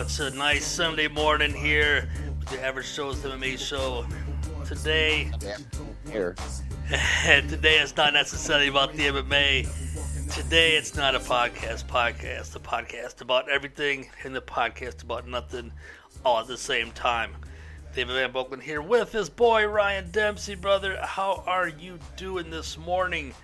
It's a nice Sunday morning here with the Average Joe's MMA show. Today, Here. today it's not necessarily about the MMA. Today it's not a podcast podcast. The podcast about everything and the podcast about nothing all at the same time. David Van Boekman here with his boy Ryan Dempsey, brother. How are you doing this morning?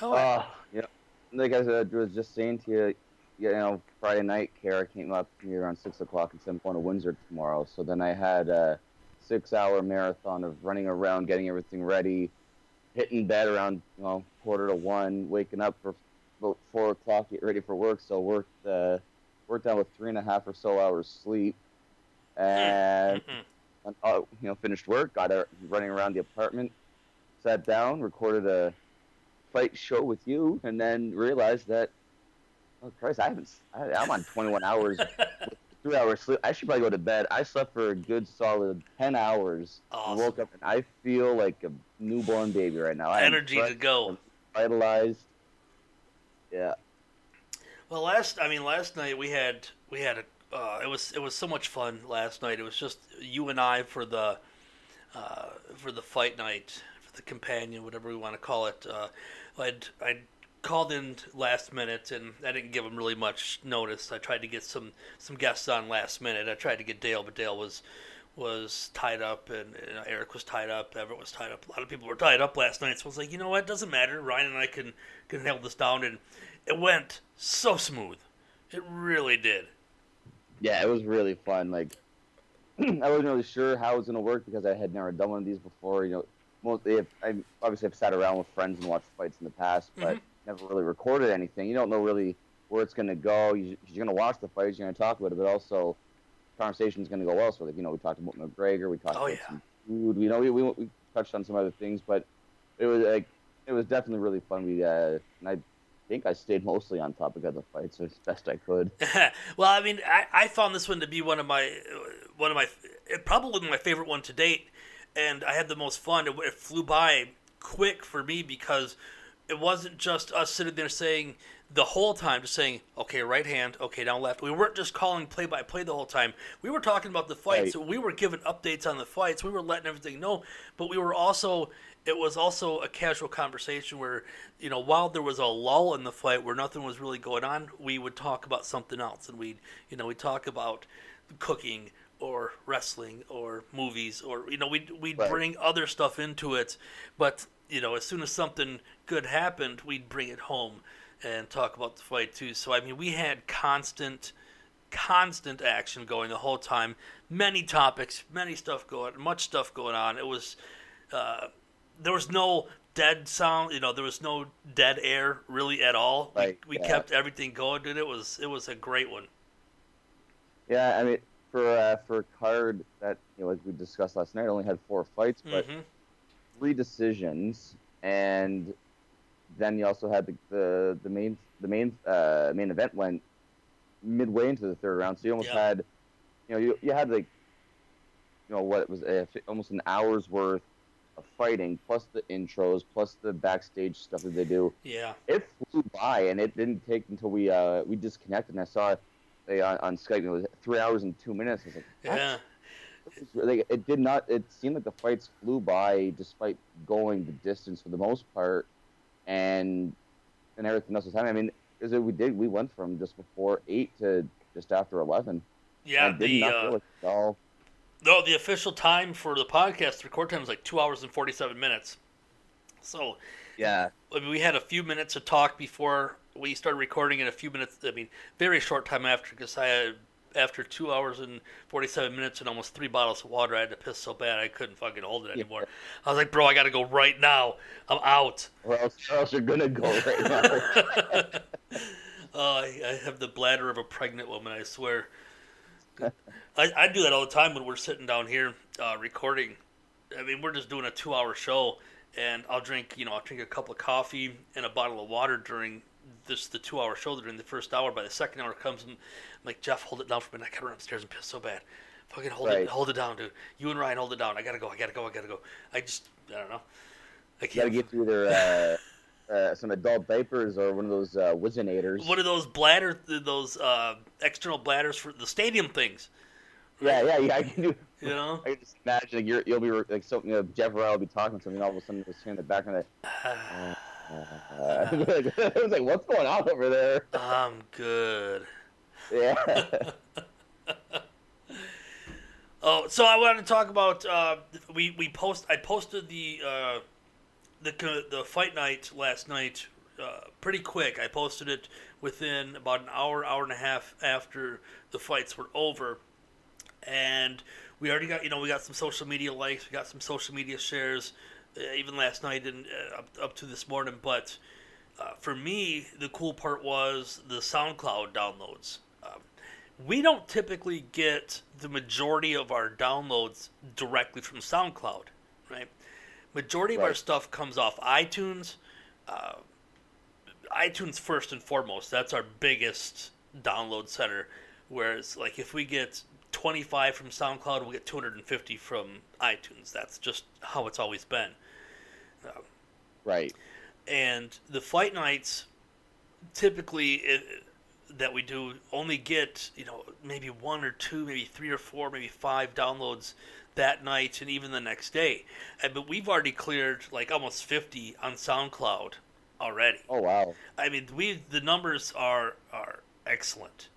Oh, Uh, know, like I said, was just saying to you, you know, Friday night, Kara came up here around 6 o'clock and said I'm going to Windsor tomorrow. So then I had a six hour marathon of running around, getting everything ready, hitting bed around, you know, quarter to one, waking up for about 4 o'clock, get ready for work. So worked, uh, worked out with three and a half or so hours sleep. And mhm. uh, you know, finished work, got out running around the apartment, sat down, recorded a fight show with you, and then realized that, oh Christ, I haven't, I, I'm on 21 hours, three hours sleep. I should probably go to bed. I slept for a good solid 10 hours. and Awesome. Woke up and I feel like a newborn baby right now. I am energy to go. vitalized. Yeah. Well, last I mean last night we had we had a uh, it was it was so much fun last night. It was just you and I for the uh, for the fight night for the companion, whatever we want to call it. Uh, I'd I called in last minute and I didn't give him really much notice. I tried to get some some guests on last minute. I tried to get Dale, but Dale was was tied up and, and Eric was tied up. Everett was tied up. A lot of people were tied up last night. So I was like, you know what? It doesn't matter. Ryan and I can can nail this down, and it went so smooth. It really did. Yeah, it was really fun. Like, I wasn't really sure how it was going to work because I had never done one of these before. You know, mostly if I obviously I've sat around with friends and watched fights in the past, but Mhm. Never really recorded anything. You don't know really where it's going to go. You, you're going to watch the fights, you're going to talk about it, but also conversation's going to go elsewhere. Like, you know, we talked about McGregor, we talked Oh, about yeah. some food. You know, we, we we touched on some other things, but it was like it was definitely really fun. We uh, and I think I stayed mostly on topic of the fights as best I could. well, I mean, I, I found this one to be one of my one of my probably my favorite one to date, and I had the most fun. It, it flew by quick for me because it wasn't just us sitting there saying the whole time, just saying, okay, right hand, okay, down left. We weren't just calling play by play the whole time. We were talking about the fights. Right. We were giving updates on the fights. We were letting everything know, but we were also. It was also a casual conversation where, you know, while there was a lull in the fight where nothing was really going on, we would talk about something else, and we'd, you know, we would talk about cooking or wrestling or movies or you know we'd we'd Right. bring other stuff into it, but you know as soon as something good happened, we'd bring it home and talk about the fight too. So I mean, we had constant, constant action going the whole time. Many topics, many stuff going, much stuff going on. It was, uh, there was no dead sound. You know, there was no dead air really at all. Right, we we yeah. kept everything going, dude. It was it was a great one. Yeah, I mean, for uh, for a card that you know, as we discussed last night, only had four fights, but hmm three decisions, and then you also had the the, the main the main uh, main event went midway into the third round, so you almost Yeah. had, you know, you, you had like, you know, what it was uh, almost an hour's worth of fighting, plus the intros, plus the backstage stuff that they do. Yeah. It flew by, and it didn't take until we uh, we disconnected, and I saw. uh, On, on Skype, it was three hours and two minutes. I was like, "That's Yeah. Like it did not it seemed like the fights flew by despite going the distance for the most part and and everything else was happening i mean is it we did we went from just before eight to just after 11 Yeah. The uh, like all No, the official time for the podcast record time was like two hours and forty-seven minutes. So yeah I mean, we had a few minutes to talk before we started recording, and a few minutes. I mean, very short time after, because I after two hours and forty-seven minutes and almost three bottles of water, I had to piss so bad I couldn't fucking hold it anymore. I was like, bro, I got to go right now. I'm out. or else, or else you're gonna go right now Oh, I, I have the bladder of a pregnant woman. I swear. I, I do that all the time when we're sitting down here uh, recording. I mean, we're just doing a two-hour show, and I'll drink, you know, I'll drink a cup of coffee and a bottle of water during this the two-hour show during the first hour. By the second hour comes, and I'm like, Jeff, hold it down for me. And I gotta run upstairs and piss so bad. Fucking hold it, Right. hold it down, dude. You and Ryan, hold it down. I gotta go. I gotta go. I gotta go. I just, I don't know. I you gotta can't. get through their uh uh, some adult diapers or one of those uh, Whizzinator's. One of those bladder, those uh, external bladders for the stadium things. Yeah, yeah, yeah. I can do. You know, I can just imagine like, you're, you'll be like so. You know, Jeff Ryle will be talking to something, and all of a sudden, just hearing the background. Like, I was like, "What's going on over there?" I'm good. Yeah. Oh, so I wanted to talk about uh, we we post I posted the uh, the the fight night last night uh, pretty quick. I posted it within about an hour hour and a half after the fights were over, and we already got you know we got some social media likes, we got some social media shares, even last night and uh, up up to this morning. But uh, for me, the cool part was the SoundCloud downloads we don't typically get the majority of our downloads directly from SoundCloud, right? Majority of our stuff comes off iTunes. Uh, iTunes first and foremost. That's our biggest download center. Whereas, like, if we get 25 from SoundCloud, we get 250 from iTunes. That's just how it's always been. right. And the fight nights, typically it, that we do, only get you know maybe one or two, maybe three or four, maybe five downloads that night, and even the next day. And, but we've already cleared like almost 50 on SoundCloud already. Oh wow. I mean, we the numbers are are excellent,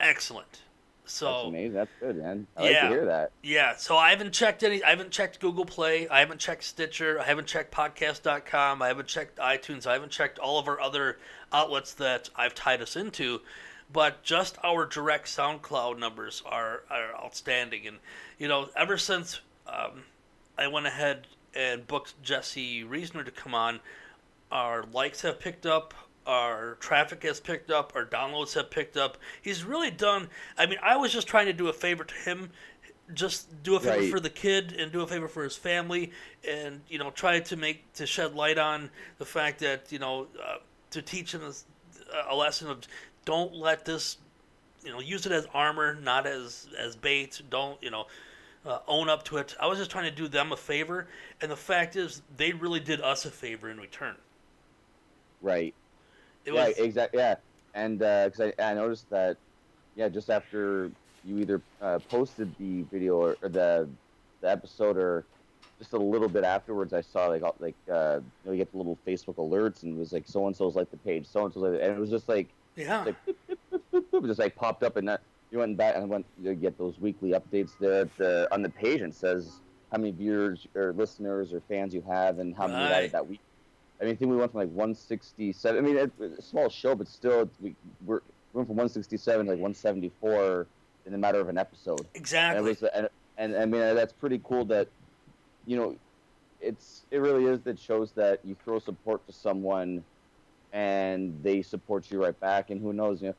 excellent. So That's amazing. That's good, man. I like to hear that. yeah, so I haven't checked any. I haven't checked Google Play. I haven't checked Stitcher. I haven't checked Podcast.com. I haven't checked iTunes. I haven't checked all of our other outlets that I've tied us into. But just our direct SoundCloud numbers are, are outstanding. And, you know, ever since um, I went ahead and booked Jesse Reasoner to come on, our likes have picked up, our traffic has picked up, our downloads have picked up. He's really done. I mean, I was just trying to do a favor to him, just do a favor Right. for the kid and do a favor for his family, and you know, try to make to shed light on the fact that you know, uh, to teach him this, a lesson of don't let this, you know, use it as armor, not as as bait. Don't you know. Uh, own up to it. I was just trying to do them a favor, and the fact is, they really did us a favor in return. Right. It yeah, was exactly. Yeah, and because I, I noticed that, yeah, just after you either uh, posted the video or, or the the episode, or just a little bit afterwards, I saw like all- like uh, you know you get the little Facebook alerts and it was like so and so's like the page, so and so's like, and it was just like yeah. like boop, boop, boop, just like popped up and that you went back and went you get those weekly updates there at the, on the page and says how many viewers or listeners or fans you have and how many you Right. added that week. I mean, I think we went from like 167. I mean, it, it's a small show, but still, we we're, we went from 167 to like 174 in a matter of an episode. And, Exactly. was, and, and I mean, that's pretty cool. That you know, it's it really is that shows that you throw support to someone, and they support you right back. And who knows, you know,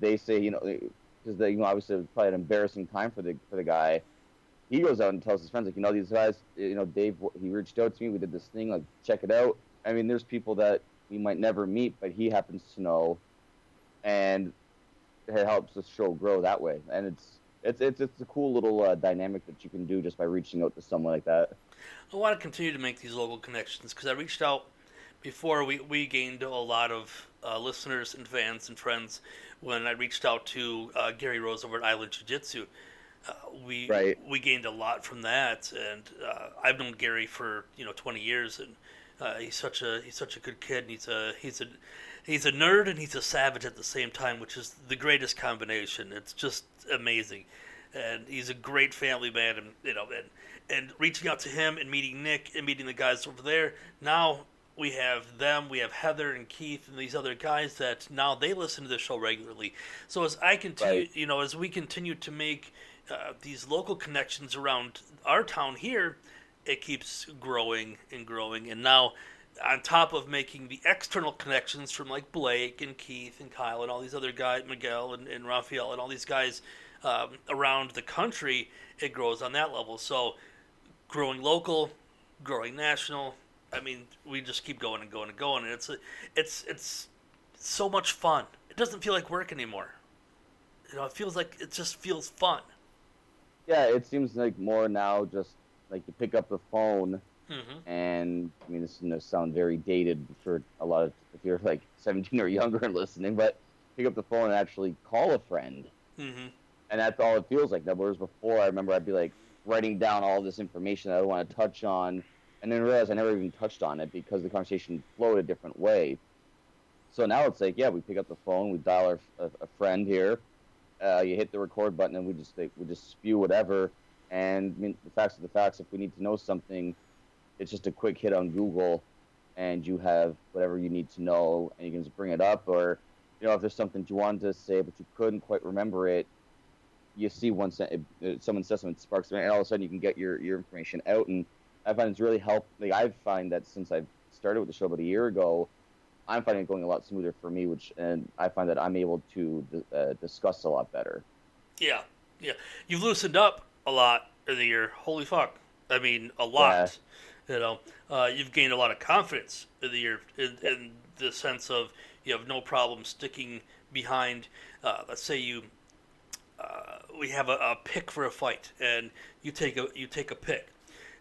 they say you know because they you know obviously it was probably an embarrassing time for the for the guy. He goes out and tells his friends like you know these guys you know Dave he reached out to me we did this thing like check it out. I mean there's people that we might never meet but he happens to know, and it helps the show grow that way. And it's it's it's it's a cool little uh, dynamic that you can do just by reaching out to someone like that. I want to continue to make these local connections because I reached out before we, we gained a lot of uh, listeners and fans and friends when I reached out to uh, Gary Rose over at Island Jiu Jitsu. Uh, we Right. we gained a lot from that, and uh, I've known Gary for you know 20 years, and uh, he's such a he's such a good kid. And he's a he's a he's a nerd and he's a savage at the same time, which is the greatest combination. It's just amazing, and he's a great family man, and you know, and and reaching out to him and meeting Nick and meeting the guys over there. Now we have them, we have Heather and Keith and these other guys that now they listen to the show regularly. So as I continue, Right. you know, as we continue to make uh, these local connections around our town here, it keeps growing and growing. And now, on top of making the external connections from like Blake and Keith and Kyle and all these other guys, Miguel and, and Raphael and all these guys um, around the country, it grows on that level. So, growing local, growing national. I mean, we just keep going and going and going, and it's it's it's so much fun. It doesn't feel like work anymore. You know, it feels like it just feels fun. Yeah, it seems like more now just like you pick up the phone Mm-hmm. And I mean, this is going to sound very dated for a lot of if you're like 17 or younger and listening, but pick up the phone and actually call a friend. Mm-hmm. And that's all it feels like now. Whereas before, I remember I'd be like writing down all this information that I want to touch on, and then realize I never even touched on it because the conversation flowed a different way. So now it's like, yeah, we pick up the phone, we dial our, a, a friend here, uh, you hit the record button, and we just like, we just spew whatever. And I mean, the facts are the facts. If we need to know something, it's just a quick hit on Google, and you have whatever you need to know, and you can just bring it up. Or, you know, if there's something you wanted to say but you couldn't quite remember it, you see one someone says something sparks, and all of a sudden you can get your, your information out. And I find it's really helped. Like I find that since I've started with the show about a year ago, I'm finding it going a lot smoother for me, which and I find that I'm able to uh, discuss a lot better. Yeah, yeah. You've loosened up a lot in the year. Holy fuck! I mean, a lot. Yeah. You know, uh, you've gained a lot of confidence in the year in, in the sense of you have no problem sticking behind. Uh, let's say you uh, we have a, a, pick for a fight, and you take a you take a pick,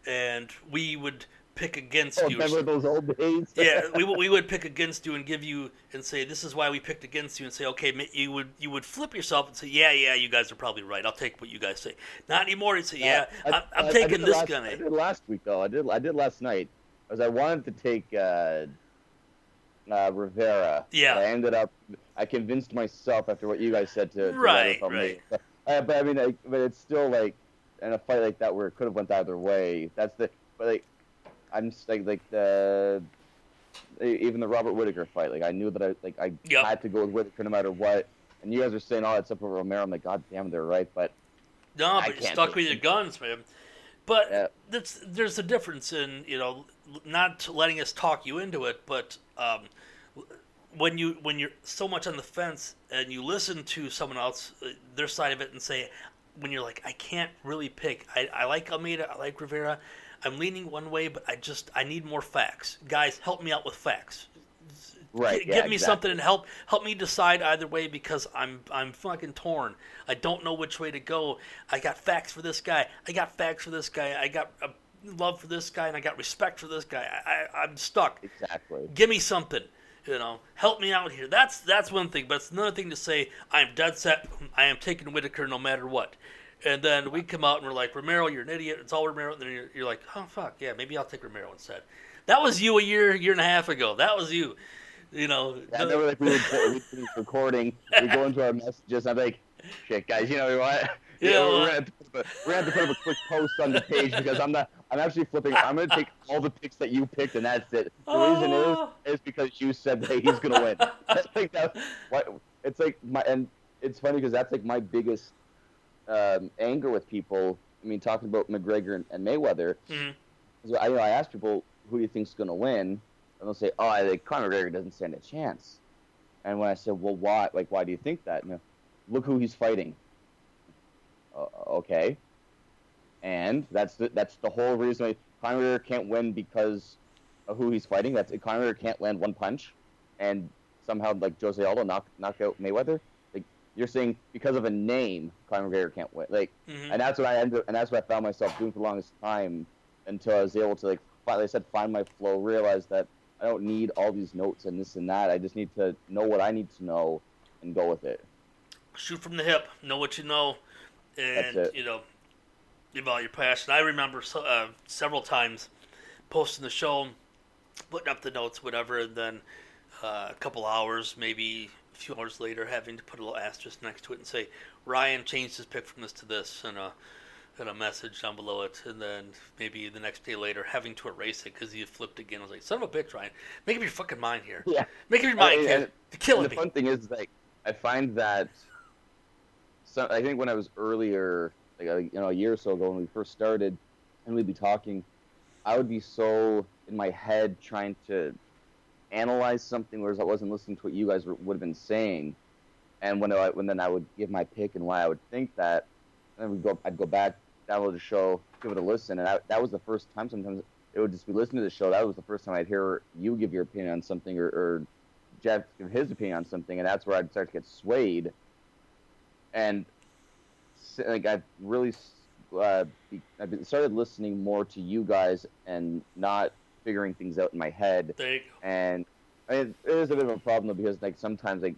and we would pick against oh, you. Remember those old days? yeah, we, we would pick against you and give you and say this is why we picked against you and say okay, you would you would flip yourself and say yeah yeah you guys are probably right. I'll take what you guys say. Not anymore. You say yeah, uh, I, am taking this last, guy. I did last week though. I did I did last night. As I wanted to take uh, uh, Rivera. Yeah. I ended up. I convinced myself after what you guys said to, to right right. But, uh, but I mean, I, but it's still like in a fight like that where it could have went either way. That's the. But like, I'm just like like the even the Robert Whitaker fight. Like I knew that I like I yep. had to go with Whitaker no matter what. And you guys are saying all that stuff about Romero. I'm like, God damn, they're right. But no, but you're stuck with your guns, man. But yeah. that's there's a difference in you know not letting us talk you into it, but um, when you when you're so much on the fence and you listen to someone else uh, their side of it and say when you're like I can't really pick I, I like Almeida I like Rivera I'm leaning one way, but I just I need more facts. Guys, help me out with facts. Right. G- yeah, give me exactly. something and help help me decide either way because I'm I'm fucking torn. I don't know which way to go. I got facts for this guy. I got facts for this guy. I got a love for this guy and I got respect for this guy. I, I I'm stuck. Exactly. Give me something. You know, help me out here. That's that's one thing, but it's another thing to say I'm dead set. I am taking Whitaker no matter what. And then we come out and we're like, Romero, you're an idiot. It's all Romero. And then you're, you're like, oh fuck, yeah, maybe I'll take Romero instead. That was you a year, year and a half ago. That was you. You know, yeah, the... I like we were recording. We go into our messages. I'm like, shit, guys, you know what? Yeah, we're, gonna we're gonna have to put up a quick post on the page because I'm not. I'm actually flipping. I'm gonna take all the picks that you picked, and that's it. The oh. reason is oh. is because you said that he's gonna win. That's what it's like. My and it's funny because that's like my biggest um, anger with people. I mean, talking about McGregor and, and Mayweather. Mm-hmm. I, you know, I ask people who do you think's going to win, and they'll say, "Oh, I think Conor McGregor doesn't stand a chance." And when I said, "Well, why? Like, why do you think that?" Know, look who he's fighting. Uh, okay. And that's the that's the whole reason why Conor McGregor can't win because of who he's fighting. That's Conor McGregor can't land one punch, and somehow like Jose Aldo knock knock out Mayweather you're saying because of a name, Conor McGregor can't win. Like, mm-hmm. and that's what I ended, and that's what I found myself doing for the longest time until I was able to like, finally, I said, find my flow, realize that I don't need all these notes and this and that. I just need to know what I need to know and go with it. Shoot from the hip. Know what you know, and you know about your passion. I remember uh, several times posting the show, putting up the notes, whatever, and then uh, a couple hours, maybe few hours later having to put a little asterisk next to it and say Ryan changed his pick from this to this and a and a message down below it, and then maybe the next day later having to erase it because he flipped again. I was like, "Son of a bitch, Ryan, make up your fucking mind here. Yeah, make up your mind, and, kid. You're killing the me." The fun thing is, like, I find that. So I think when I was earlier, like a, you know, a year or so ago when we first started, and we'd be talking, I would be so in my head trying to analyze something, whereas I wasn't listening to what you guys were, would have been saying. And when I, when then I would give my pick and why I would think that, and then we go, I'd go back, download the show, give it a listen, and I, that was the first time. Sometimes it would just be listening to the show. That was the first time I'd hear you give your opinion on something, or, or Jeff give his opinion on something, and that's where I'd start to get swayed. And like I've really uh, I've started listening more to you guys and not figuring things out in my head. There you go. And I mean, it is a bit of a problem though, because like sometimes like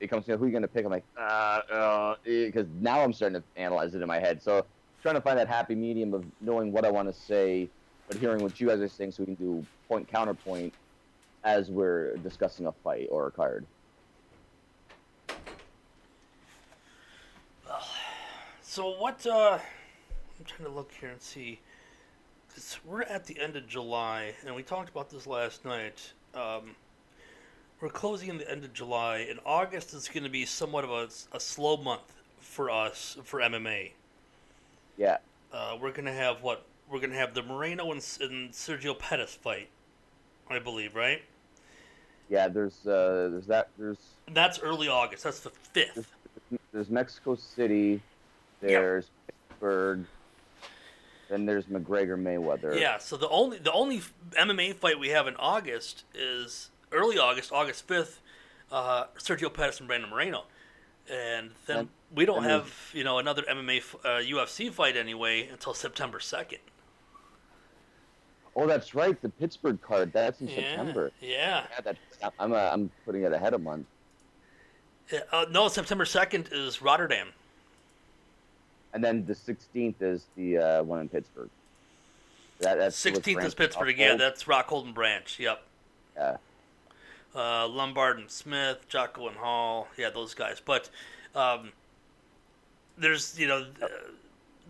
it comes to who are you gonna pick. I'm like, uh, because now I'm starting to analyze it in my head. So trying to find that happy medium of knowing what I want to say, but hearing what you guys are saying, so we can do point counterpoint as we're discussing a fight or a card. Well so what? Uh, I'm trying to look here and see. We're at the end of July, and we talked about this last night. Um, we're closing in the end of July, and August is going to be somewhat of a, a slow month for us for MMA. Yeah, Uh, we're going to have what? We're going to have the Moreno and, and Sergio Pettis fight, I believe, right? yeah. There's uh, there's that there's And that's early August. That's the fifth. there's Mexico City, there's Pittsburgh, then there's McGregor Mayweather. Yeah, so the only the only MMA fight we have in August is early August, August fifth, uh, Sergio Pettis and Brandon Moreno, and then And- we don't have you know another MMA uh, UFC fight anyway until September second. Oh, that's right. The Pittsburgh card. That's in Yeah, September. yeah. Yeah, I'm uh, I'm putting it ahead a month. Uh, no, September second is Rotterdam. And then the 16th is the uh, one in Pittsburgh. That, that's with Sixteenth is Pittsburgh. Rockhold. Yeah, that's Rockhold and Branch. Yep. Yeah. uh, Lombard and Smith, Jotko and Hall, yeah, those guys. But um, there's you know uh,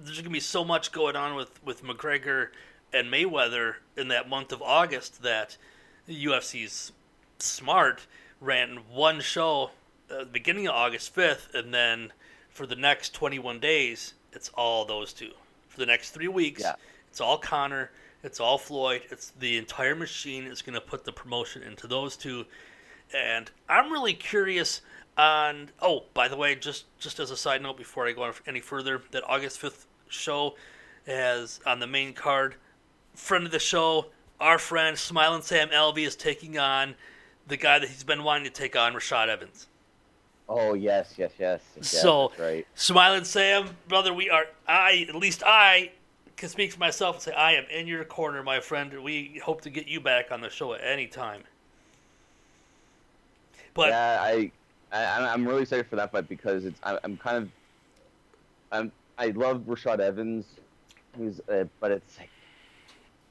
there's gonna be so much going on with with McGregor and Mayweather in that month of August that UFC's smart ran one show at the beginning of August 5th, and then for the next 21 days, it's all those two. For the next three weeks, Yeah. it's all Connor, it's all Floyd, it's the entire machine is going to put the promotion into those two. And I'm really curious on. Oh, by the way, just just as a side note, before I go on any further, that August 5th show has on the main card, friend of the show, our friend Smiling Sam Alvey is taking on the guy that he's been wanting to take on, Rashad Evans. Oh yes, yes, yes. yes So- right. Smiling Sam, brother, we are I at least I can speak for myself and say I am in your corner, my friend. We hope to get you back on the show at any time. But yeah, I, I I'm really excited for that fight because it's I, I'm kind of I'm I love Rashad Evans. He's uh, but it's like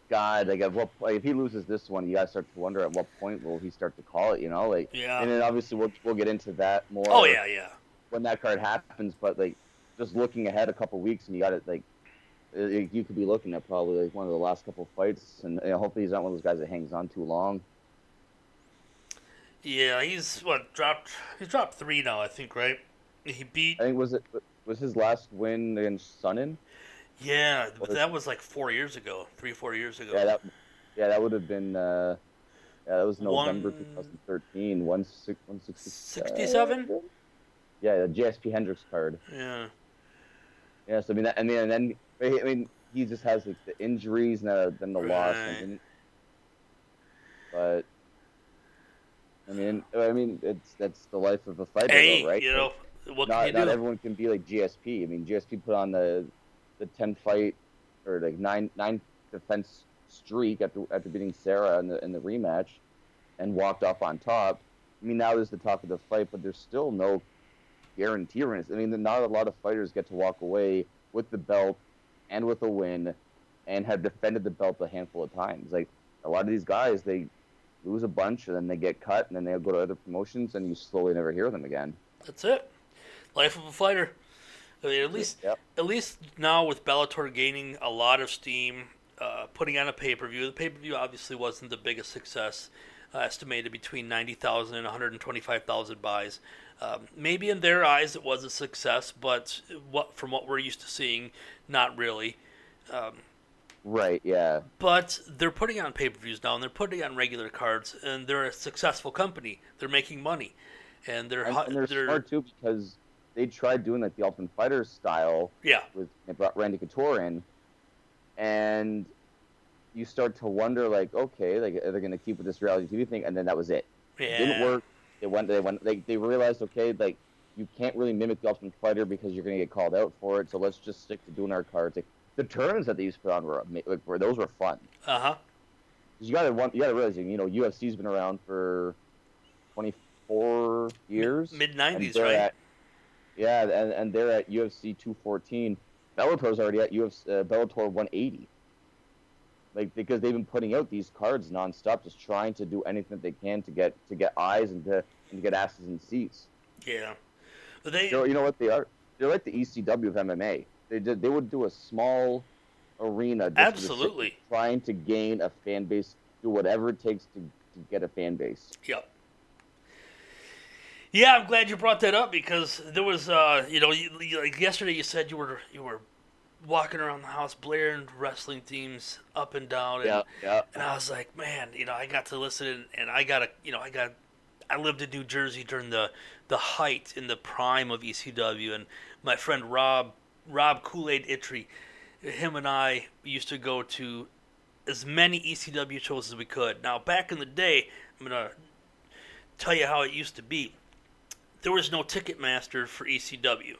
God, like at what like, if he loses this one, you guys start to wonder at what point will he start to call it? You know, like Yeah. And then obviously we'll we'll get into that more. oh yeah, yeah. when that card happens, but like just looking ahead a couple weeks and you got it like uh, you could be looking at probably like one of the last couple fights, and you know, hopefully he's not one of those guys that hangs on too long. Yeah, he's what dropped he's dropped three now, I think, right? He beat I think was it was his last win against Sonnen. Yeah, but that was like four years ago, three, four years ago. Yeah, that yeah that would have been uh, yeah that was One- November 2013. One six one sixty 67? Yeah, the GSP Hendricks card. yeah. Yeah, so I mean, that, I mean, and then I mean, he just has like the injuries and the, then the loss. I Right. mean, but I mean, I mean, it's that's the life of a fighter, Hey, though, right? you know what not can you not everyone can be like GSP. I mean, GSP put on the the ten fight or like nine nine defense streak after after beating Serra in the in the rematch, and walked off on top. I mean, now there's the talk of the fight, but there's still no guarantee. I mean, not a lot of fighters get to walk away with the belt and with a win, and have defended the belt a handful of times. Like a lot of these guys, they lose a bunch and then they get cut, and then they'll go to other promotions, and you slowly never hear them again. That's it. Life of a fighter. I mean, at least Yep. at least now with Bellator gaining a lot of steam, uh, putting on a pay per view. The pay per view obviously wasn't the biggest success, uh, estimated between 90,000 and 125,000 buys. Um, maybe in their eyes it was a success, but what from what we're used to seeing, not really. Um, Right. Yeah. but they're putting on pay per views now, and they're putting on regular cards, and they're a successful company. They're making money, and they're and, and they're, they're smart too because they tried doing like the Ultimate Fighter style yeah, with they brought Randy Couture in, and you start to wonder like, okay, like are they going to keep with this reality TV thing? And then that was it. yeah. It didn't work. They went. They went. They, they realized, okay, like you can't really mimic the Ultimate Fighter because you're going to get called out for it. So let's just stick to doing our cards. Like, the turns that they used to put on were like, were those were fun. Uh huh. You got to want you got to realize you know UFC's been around for 24 years. Mid nineties, right? At, yeah, and, and they're at UFC 214. Bellator's already at UFC uh, Bellator 180. Like because they've been putting out these cards nonstop, just trying to do anything that they can to get to get eyes and to and to get asses in seats. yeah. But they You know, you know what they are? They're like the ECW of MMA. They did they would do a small arena just for the absolutely. trying to gain a fan base, do whatever it takes to, to get a fan base. Yep. Yeah, I'm glad you brought that up because there was, uh, you know, you, you- like yesterday you said you were you were walking around the house blaring wrestling themes up and down, and, Yeah, yeah. and I was like, man, you know, I got to listen, and I got to, you know, I got, I lived in New Jersey during the the height in the prime of ECW, and my friend Rob Rob Kool Aid Itry, him and I used to go to as many ECW shows as we could. Now, back in the day, I'm gonna tell you how it used to be. There was no Ticketmaster for ECW.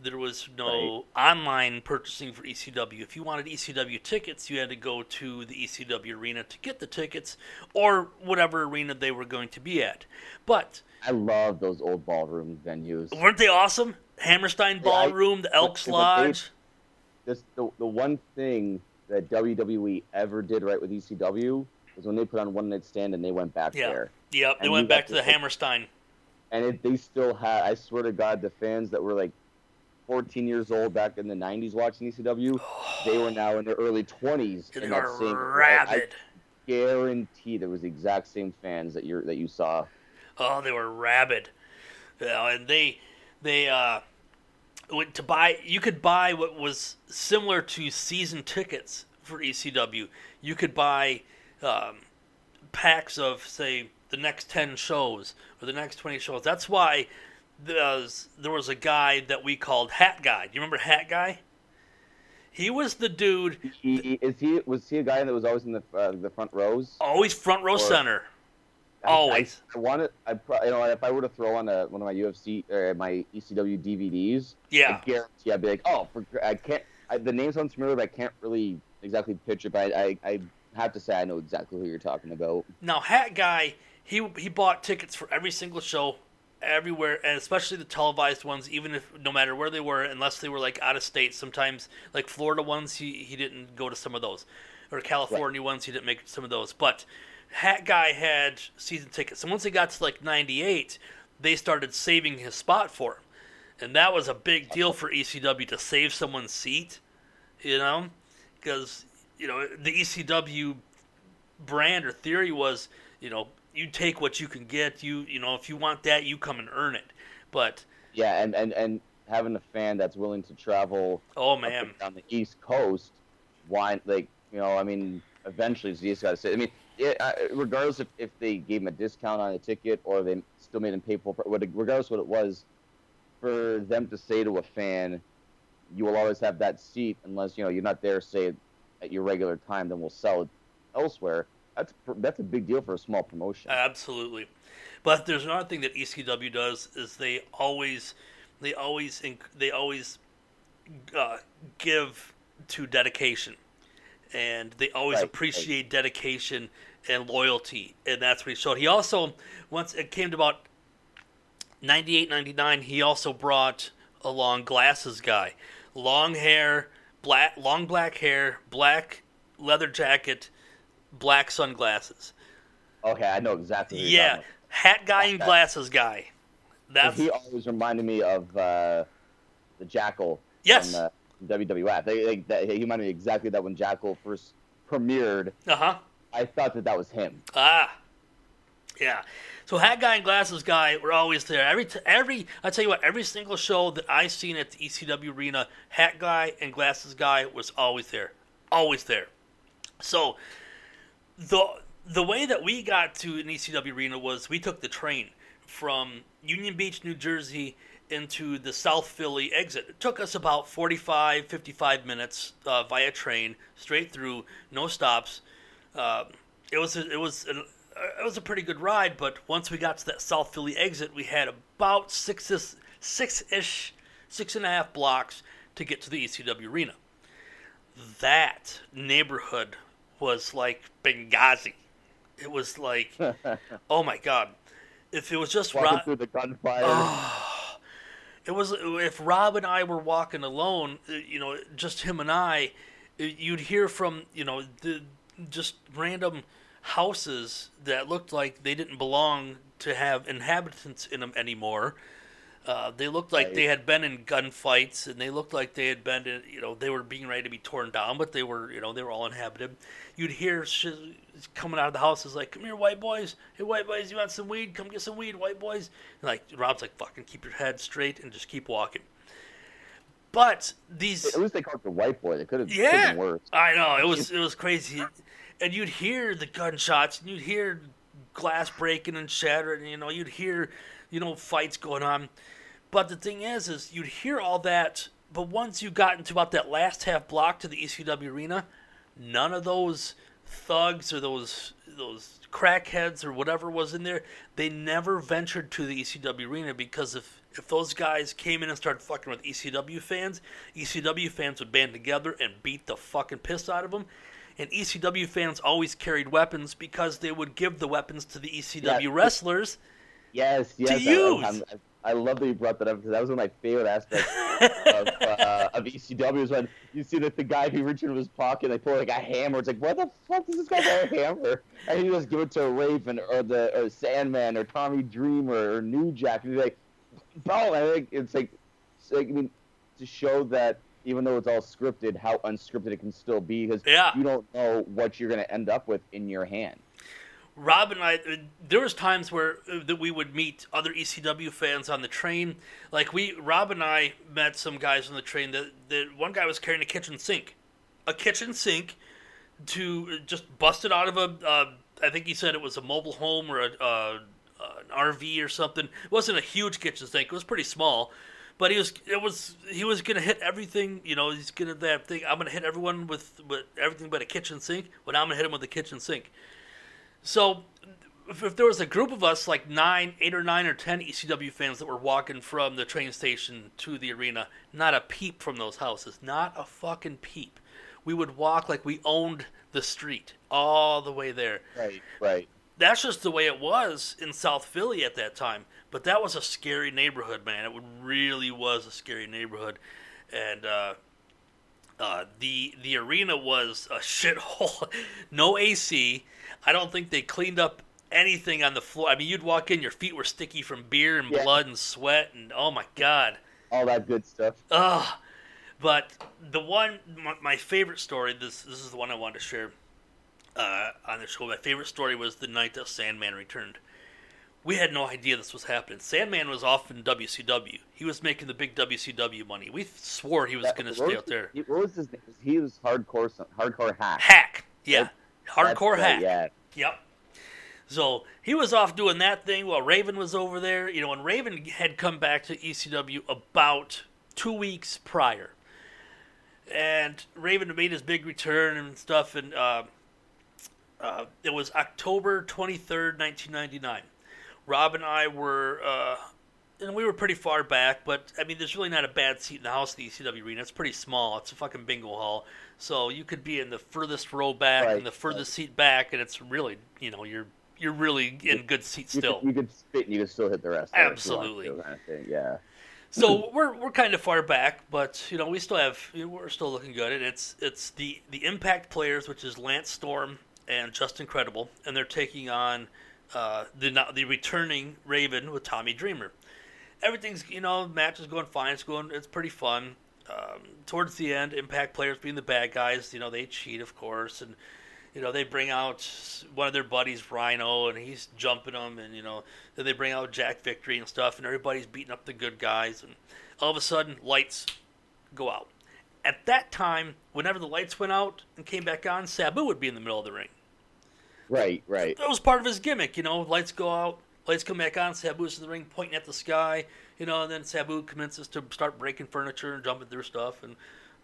There was no online purchasing for ECW. If you wanted ECW tickets, you had to go to the ECW arena to get the tickets or whatever arena they were going to be at. But I love those old ballroom venues. weren't they awesome? Hammerstein Ballroom, the Elks but- but they- Lodge. This the the one thing that WWE ever did right with ECW was when they put on one night stand and they went back Yeah. there. Yep, they went back to the Hammerstein. And it, they still had I swear to God, the fans that were like 14 years old back in the 90s watching ECW, they were now in their early 20s. They are same, rabid. I guarantee there was the exact same fans that you that you saw. Oh, they were rabid. Know, and they they uh went to buy you could buy what was similar to season tickets for ECW. You could buy um, packs of say the next 10 shows or the next 20 shows. That's why there was, a guy that we called Hat Guy. Do you remember Hat Guy? He was the dude He, is he was he a guy that was always in the uh, the front rows? always front row Or- center. I- Always. I, I wanted. I pro- you know if I were to throw on a, one of my UFC or my ECW DVDs, Yeah. I guarantee I'd be like, oh, for, I can't. I, the name sounds familiar, but I can't really exactly picture. But I, I, I have to say I know exactly who you're talking about. Now, Hat Guy, he he bought tickets for every single show, everywhere, and especially the televised ones. Even if no matter where they were, unless they were like out of state. Sometimes, like Florida ones, he he didn't go to some of those, or California ones, he didn't make some of those. But Hat Guy had season tickets, and once he got to like '98, they started saving his spot for him, and that was a big deal for ECW to save someone's seat, you know, because you know the ECW brand or theory was, you know, you take what you can get. You you know, if you want that, you come and earn it. But Yeah, and and and having a fan that's willing to travel oh man, on the East Coast, why? Like you know, I mean, eventually just got to say. I mean, it, regardless if, if they gave him a discount on a ticket or they still made him pay full, what- regardless what it was, for them to say to a fan, you will always have that seat unless you know you're not there, say at your regular time, then we'll sell it elsewhere. That's that's a big deal for a small promotion. absolutely. But there's another thing that ECW does is they always they always they always uh, give to dedication, and they always Right, right. appreciate dedication and loyalty, and that's what he showed. He also once it came to about 98, 99, he also brought along glasses guy, long hair, black, long black hair, black leather jacket, black sunglasses. okay, I know exactly. Yeah, hat guy and glasses guy. That's he always reminded me of uh, the Jackal. yes. from, uh, WWF. They, they, that, he reminded me exactly that when Jackal first premiered, Uh huh. I thought that that was him. Ah, yeah. So hat guy and glasses guy were always there. Every t- every I tell you what, every single show that I seen at the ECW arena, hat guy and glasses guy was always there, always there. So the the way that we got to an ECW arena was we took the train from Union Beach, New Jersey, into the South Philly exit. It took us about 45, 55 minutes uh, via train, straight through, no stops. Um, it was a, it was it was a pretty good ride, but once we got to that South Philly exit, we had about six six ish, six and a half blocks to get to the ECW arena. That neighborhood was like Benghazi. It was like, oh my god! If it was just Walking Rob, through the gunfire. Oh, it was if Rob and I were walking alone, uh, you know, just him and I, uh, you'd hear from you know the just random houses that looked like they didn't belong to have inhabitants in them anymore. Uh, they looked like Right. they had been in gunfights, and they looked like they had been, in, you know, they were being ready to be torn down, but they were, you know, they were all inhabited. You'd hear sh- coming out of the houses like, "Come here, white boys! Hey, white boys, you want some weed? Come get some weed, white boys!" And like Rob's like, "Fucking keep your head straight and just keep walking." But these, At least they called the white boy. They could have yeah, been worse. I know it was it was crazy, and you'd hear the gunshots, and you'd hear glass breaking and shattering. And, You know, you'd hear you know fights going on. But the thing is, is you'd hear all that, but once you got into about that last half block to the ECW arena, none of those thugs or those those crackheads or whatever was in there, they never ventured to the ECW arena because if if those guys came in and started fucking with ECW fans, ECW fans would band together and beat the fucking piss out of them. And ECW fans always carried weapons because they would give the weapons to the ECW Yeah. wrestlers. Yes, yes. I- use. I'm- I, I love that you brought that up because that was one of my favorite aspects of, uh, of ECW is when you see that the guy who reached into his pocket, and they pull like a hammer. It's like, what the fuck does this guy have a hammer? And he just give it to a Raven or the or Sandman or Tommy Dreamer or New Jack, and he's like, bro. I think it's like, it's like, I mean, to show that even though it's all scripted, how unscripted it can still be because Yeah. you don't know what you're gonna end up with in your hand. Rob and I, uh, there was times where uh, that we would meet other ECW fans on the train. Like we, Rob and I met some guys on the train. That, that one guy was carrying a kitchen sink, a kitchen sink, to uh, just bust it out of a. Uh, I think he said it was a mobile home or a, an RV or something. It wasn't a huge kitchen sink. It was pretty small, but he was. It was. He was gonna hit everything. You know, he's gonna that thing. I'm gonna hit everyone with with everything but a kitchen sink. But I'm gonna hit him with a kitchen sink. So, if, if there was a group of us, like nine, eight or nine or ten ECW fans that were walking from the train station to the arena, not a peep from those houses, not a fucking peep. We would walk like we owned the street all the way there. Right, right. That's just the way it was in South Philly at that time. But that was a scary neighborhood, man. It really was a scary neighborhood, and uh, uh, the the arena was a shithole. no AC. I don't think they cleaned up anything on the floor. I mean, you'd walk in, your feet were sticky from beer and Yeah. blood and sweat, and oh my god. All that good stuff. Ugh. But the one, my, my favorite story. This this is the one I wanted to share uh, on the show. My favorite story was the night that Sandman returned. We had no idea this was happening. Sandman was off in WCW. He was making the big WCW money. We swore he was going to stay out there. What was his name? He was hardcore, hardcore Hak. Hak, yeah, That's hardcore right, Hak. Yeah, Yep. So he was off doing that thing while Raven was over there. You know, and Raven had come back to ECW about two weeks prior, and Raven made his big return and stuff. And uh, uh, it was October twenty third, nineteen ninety nine. Rob and I were, uh, and we were pretty far back, but I mean, there's really not a bad seat in the house, the ECW arena. It's pretty small. It's a fucking bingo hall. So you could be in the furthest row back Right, and the furthest seat back, and it's really, you know, you're you're really in good seat you still. could, you could spit and you could still hit the rest. of it if you Absolutely. kind of thing, Yeah. So we're we're kind of far back, but you know we still have we're still looking good, and it's it's the the Impact players, which is Lance Storm and Justin Credible, and they're taking on uh, the the returning Raven with Tommy Dreamer. Everything's you know match is going fine. It's going it's pretty fun. Um, towards the end, Impact players being the bad guys, you know they cheat of course, and you know they bring out one of their buddies Rhino, and he's jumping them, and you know then they bring out Jack Victory and stuff, and everybody's beating up the good guys, and all of a sudden lights go out. At that time, whenever the lights went out and came back on, Sabu would be in the middle of the ring. Right, right. That was part of his gimmick, you know. Lights go out, lights come back on. Sabu's in the ring, pointing at the sky, you know. And then Sabu commences to start breaking furniture and jumping through stuff, and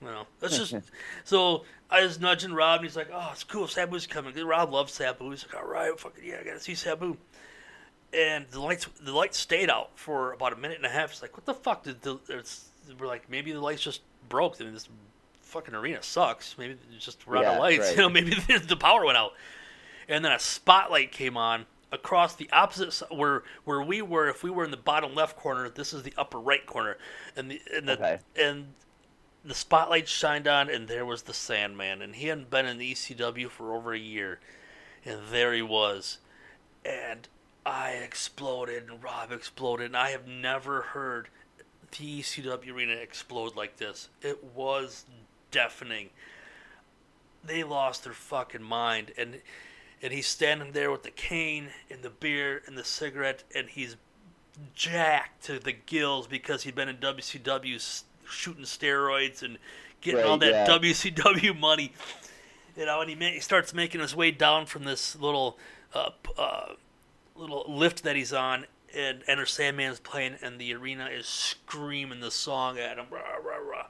you know, that's just. so I was nudging Rob, and he's like, "Oh, it's cool. Sabu's coming." Rob loves Sabu. He's like, "All right, fucking yeah, I gotta see Sabu." and the lights the lights stayed out for about a minute and a half. It's like, what the fuck? Did the, it's, we're like, maybe the lights just broke. I mean, this fucking arena sucks. Maybe it's just we're out Yeah, of lights. right. You know, maybe the power went out. And then a spotlight came on across the opposite side where where we were. If we were in the bottom left corner, this is the upper right corner, and the and the Okay. and the spotlight shined on, and there was the Sandman, and he hadn't been in the ECW for over a year, and there he was, and I exploded, and Rob exploded, and I have never heard the ECW arena explode like this. It was deafening. They lost their fucking mind, and and he's standing there with the cane and the beer and the cigarette, and he's jacked to the gills because he'd been in WCW shooting steroids and getting all that yeah. WCW money. You know, and he, ma- he starts making his way down from this little uh, uh, little lift that he's on, and Enter Sandman's playing, and the arena is screaming the song at him. Rah, rah, rah.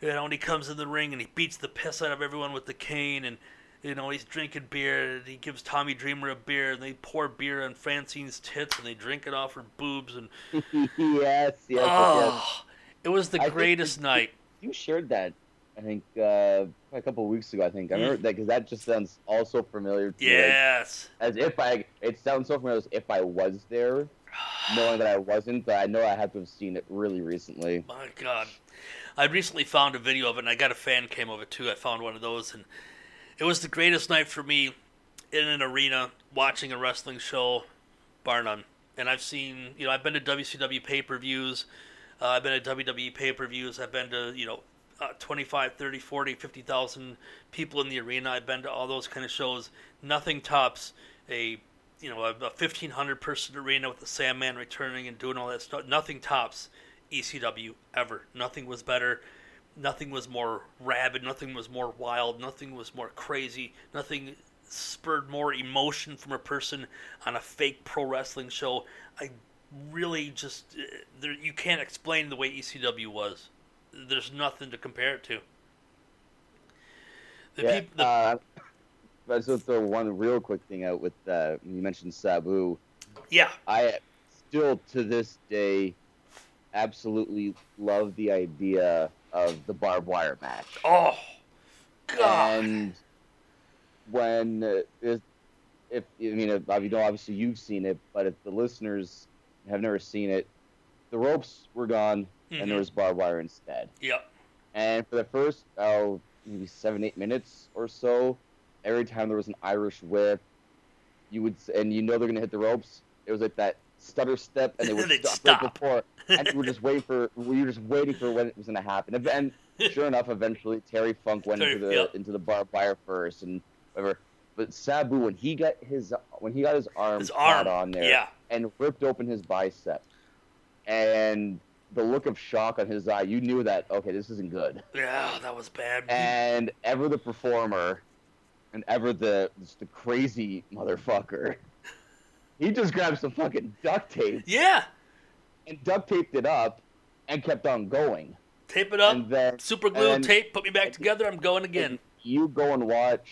You know, and he comes in the ring and he beats the piss out of everyone with the cane, and you know he's drinking beer. And he gives Tommy Dreamer a beer, and they pour beer on Francine's tits, and they drink it off her boobs, and yes, yes, yes. oh, it was the I greatest you- night. You shared that, I think, uh, a couple of weeks ago. I think I remember that because that just sounds all so familiar. To me, like, Yes. as if I. It sounds so familiar as if I was there, knowing that I wasn't. But I know I had to have seen it really recently. My God, I recently found a video of it, and I got a fan cam of it too. I found one of those, and it was the greatest night for me in an arena watching a wrestling show, bar none. And I've seen, you know, I've been to WCW pay per views, uh, I've been to WWE pay per views, I've been to, you know, uh, 25, 30, 40, 50,000 people in the arena. I've been to all those kind of shows. Nothing tops a you know, a, a 1,500 person arena with the Sandman returning and doing all that stuff. Nothing tops ECW ever. Nothing was better. Nothing was more rabid. Nothing was more wild. Nothing was more crazy. Nothing spurred more emotion from a person on a fake pro wrestling show. I really just uh, there, you can't explain the way ECW was. There's nothing to compare it to. The yeah, peop- the, uh, but so throw one real quick thing out with uh, you mentioned Sabu. yeah, I still to this day absolutely love the idea of the barbed wire match. oh, God, And when uh, if, if I mean if, you know obviously you've seen it, but if the listeners have never seen it, the ropes were gone and Mhm. there was barbed wire instead. Yep. And for the first oh maybe seven eight minutes or so, every time there was an Irish whip, you would and you know they're gonna hit the ropes. It was like that stutter step, and they would stop, stop. right before, and you were just waiting for you were just waiting for when it was gonna happen. And- sure enough, eventually Terry Funk went Terry- into the yep. into the barbed wire first, and whatever. But Sabu, when he got his when he got his arm, His arm. on there Yeah. and ripped open his bicep, and the look of shock on his eye, you knew that okay, this isn't good. Yeah, that was bad. And ever the performer, and ever the the crazy motherfucker, he just grabbed some fucking duct tape yeah. and duct taped it up, and kept on going. Tape it up. and then super glue and- tape. Put me back together. I'm going again. you go and watch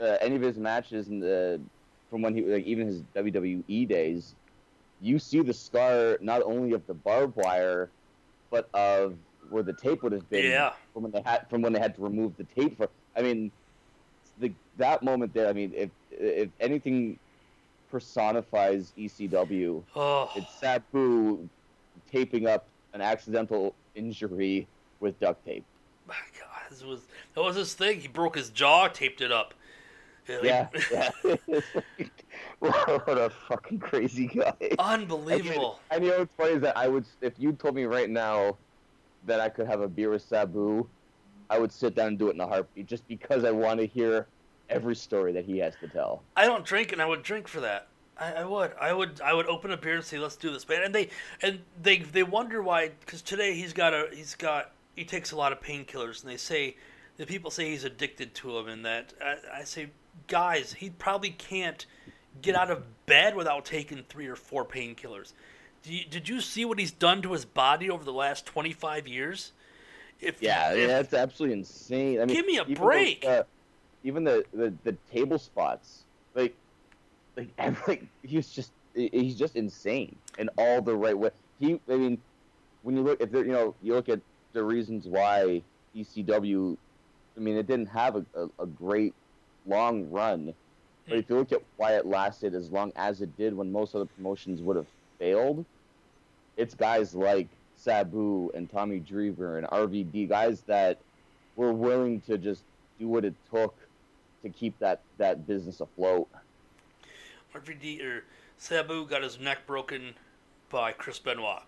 uh, any of his matches in the from when he like even his WWE days, you see the scar not only of the barbed wire, but of where the tape would have been Yeah. from when they had from when they had to remove the tape for. I mean, the that moment there. I mean, if if anything personifies ECW, Oh, it's Sabu taping up an accidental injury with duct tape. my God. This was that was his thing. He broke his jaw, taped it up. Yeah, yeah. what a fucking crazy guy. Unbelievable. And you know what's funny is that I would, if you told me right now that I could have a beer with Sabu, I would sit down and do it in a heartbeat, just because I want to hear every story that he has to tell. I don't drink, and I would drink for that. I, I would. I would. I would open a beer and say, "Let's do this, man." And they and they they wonder why because today he's got a he's got he takes a lot of painkillers, and they say the people say he's addicted to them, and that I, I say, guys, he probably can't get out of bed without taking three or four painkillers. Did you, see what he's done to his body over the last twenty five years? If Yeah, if- yeah, that's absolutely insane. I mean, Give me a break. those, uh, even the, the the table spots, like, like, every, like he just he's just insane in all the right way. He, I mean, when you look if you know you look at the reasons why ECW, I mean, it didn't have a, a, a great long run. But hmm. if you look at why it lasted as long as it did when most other promotions would have failed, it's guys like Sabu and Tommy Dreamer and RVD, guys that were willing to just do what it took to keep that, that business afloat. RVD or Sabu got his neck broken by Chris Benoit.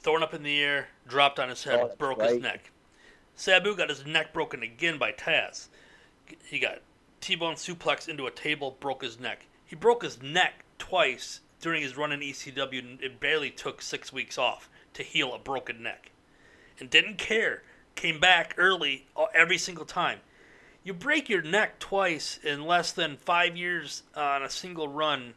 Thrown up in the air, dropped on his head, Oh, broke right. his neck. Sabu got his neck broken again by Taz. He got T-bone suplex into a table, broke his neck. He broke his neck twice during his run in ECW, and it barely took six weeks off to heal a broken neck, and didn't care. Came back early uh, every single time. You break your neck twice in less than five years on a single run.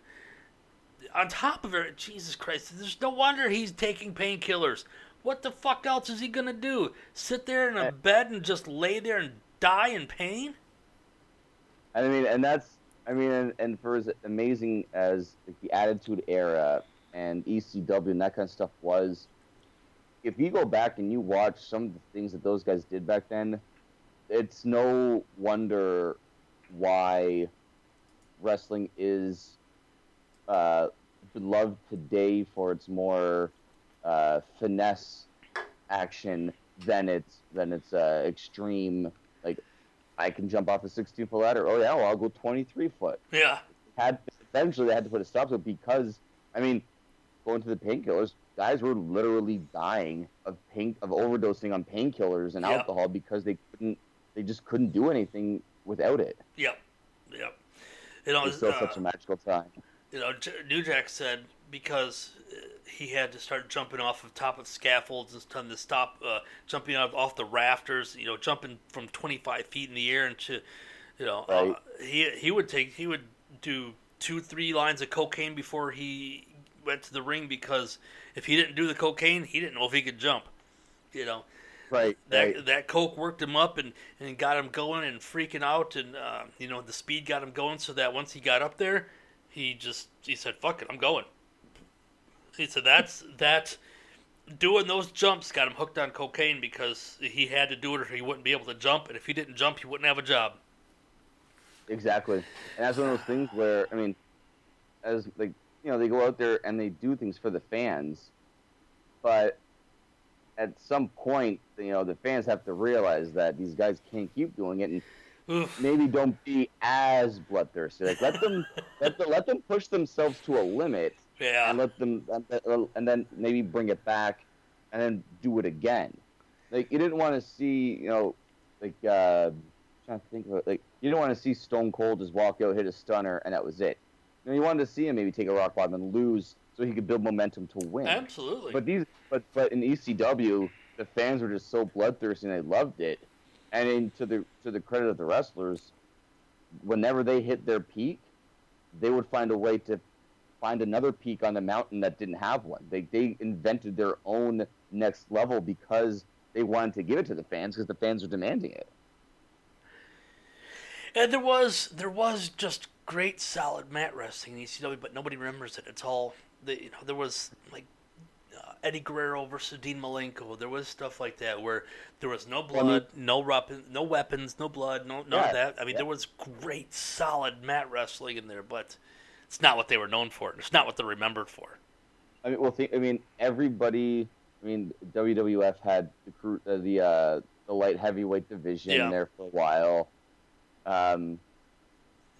On top of it, Jesus Christ, there's no wonder he's taking painkillers. What the fuck else is he gonna do? Sit there in a bed and just lay there and die in pain? I mean, and that's, I mean, and, and for as amazing as the Attitude Era and ECW and that kind of stuff was, if you go back and you watch some of the things that those guys did back then, it's no wonder why wrestling is uh, beloved today for its more uh, finesse action than its than its uh, extreme like I can jump off a 16 foot ladder. Oh yeah, well I'll go 23 foot. Yeah, Had eventually they had to put a stop to it because I mean, going to the painkillers, guys were literally dying of pain of overdosing on painkillers and Yep. alcohol because they couldn't they just couldn't do anything without it. yep, yep. You know, It was still uh, such a magical time. you know, J- New Jack said because uh, he had to start jumping off of top of scaffolds and stuff to stop uh, jumping off, off the rafters. You know, jumping from 25 feet in the air into, you know, uh, he he would take he would do two three lines of cocaine before he went to the ring because if he didn't do the cocaine, he didn't know if he could jump. You know, Right. that right. that coke worked him up and, and got him going and freaking out and uh, you know the speed got him going so that once he got up there he just he said fuck it i'm going he said that's that doing those jumps got him hooked on cocaine because he had to do it or he wouldn't be able to jump and if he didn't jump he wouldn't have a job Exactly, and that's one of those things where I mean, as like you know, they go out there and they do things for the fans, but at some point, you know, the fans have to realize that these guys can't keep doing it, and Oof. maybe don't be as bloodthirsty. Like let them let, the, let them push themselves to a limit, yeah and let them and- then maybe bring it back, and then do it again. Like you didn't want to see, you know, like uh, trying to think of it, like you didn't want to see Stone Cold just walk out, hit a stunner, and that was it. You, know, you wanted to see him maybe take a rock bottom and lose, so he could build momentum to win. absolutely But these, but but in ECW, the fans were just so bloodthirsty and they loved it. And in, to the to the credit of the wrestlers, whenever they hit their peak, they would find a way to find another peak on the mountain that didn't have one. They they invented their own next level because they wanted to give it to the fans because the fans were demanding it. And there was there was just great solid mat wrestling in ECW, but nobody remembers it. It's all the you know there was like uh, Eddie Guerrero versus Dean Malenko. There was stuff like that where there was no blood, no weapon, no weapons, no blood, no none Yeah, of that. I mean, yeah. there was great solid mat wrestling in there, but it's not what they were known for. It's not what they're remembered for. I mean, well, think, I mean, everybody. I mean, WWF had the crew, uh, the uh, the light heavyweight division Yeah. there for a while, um,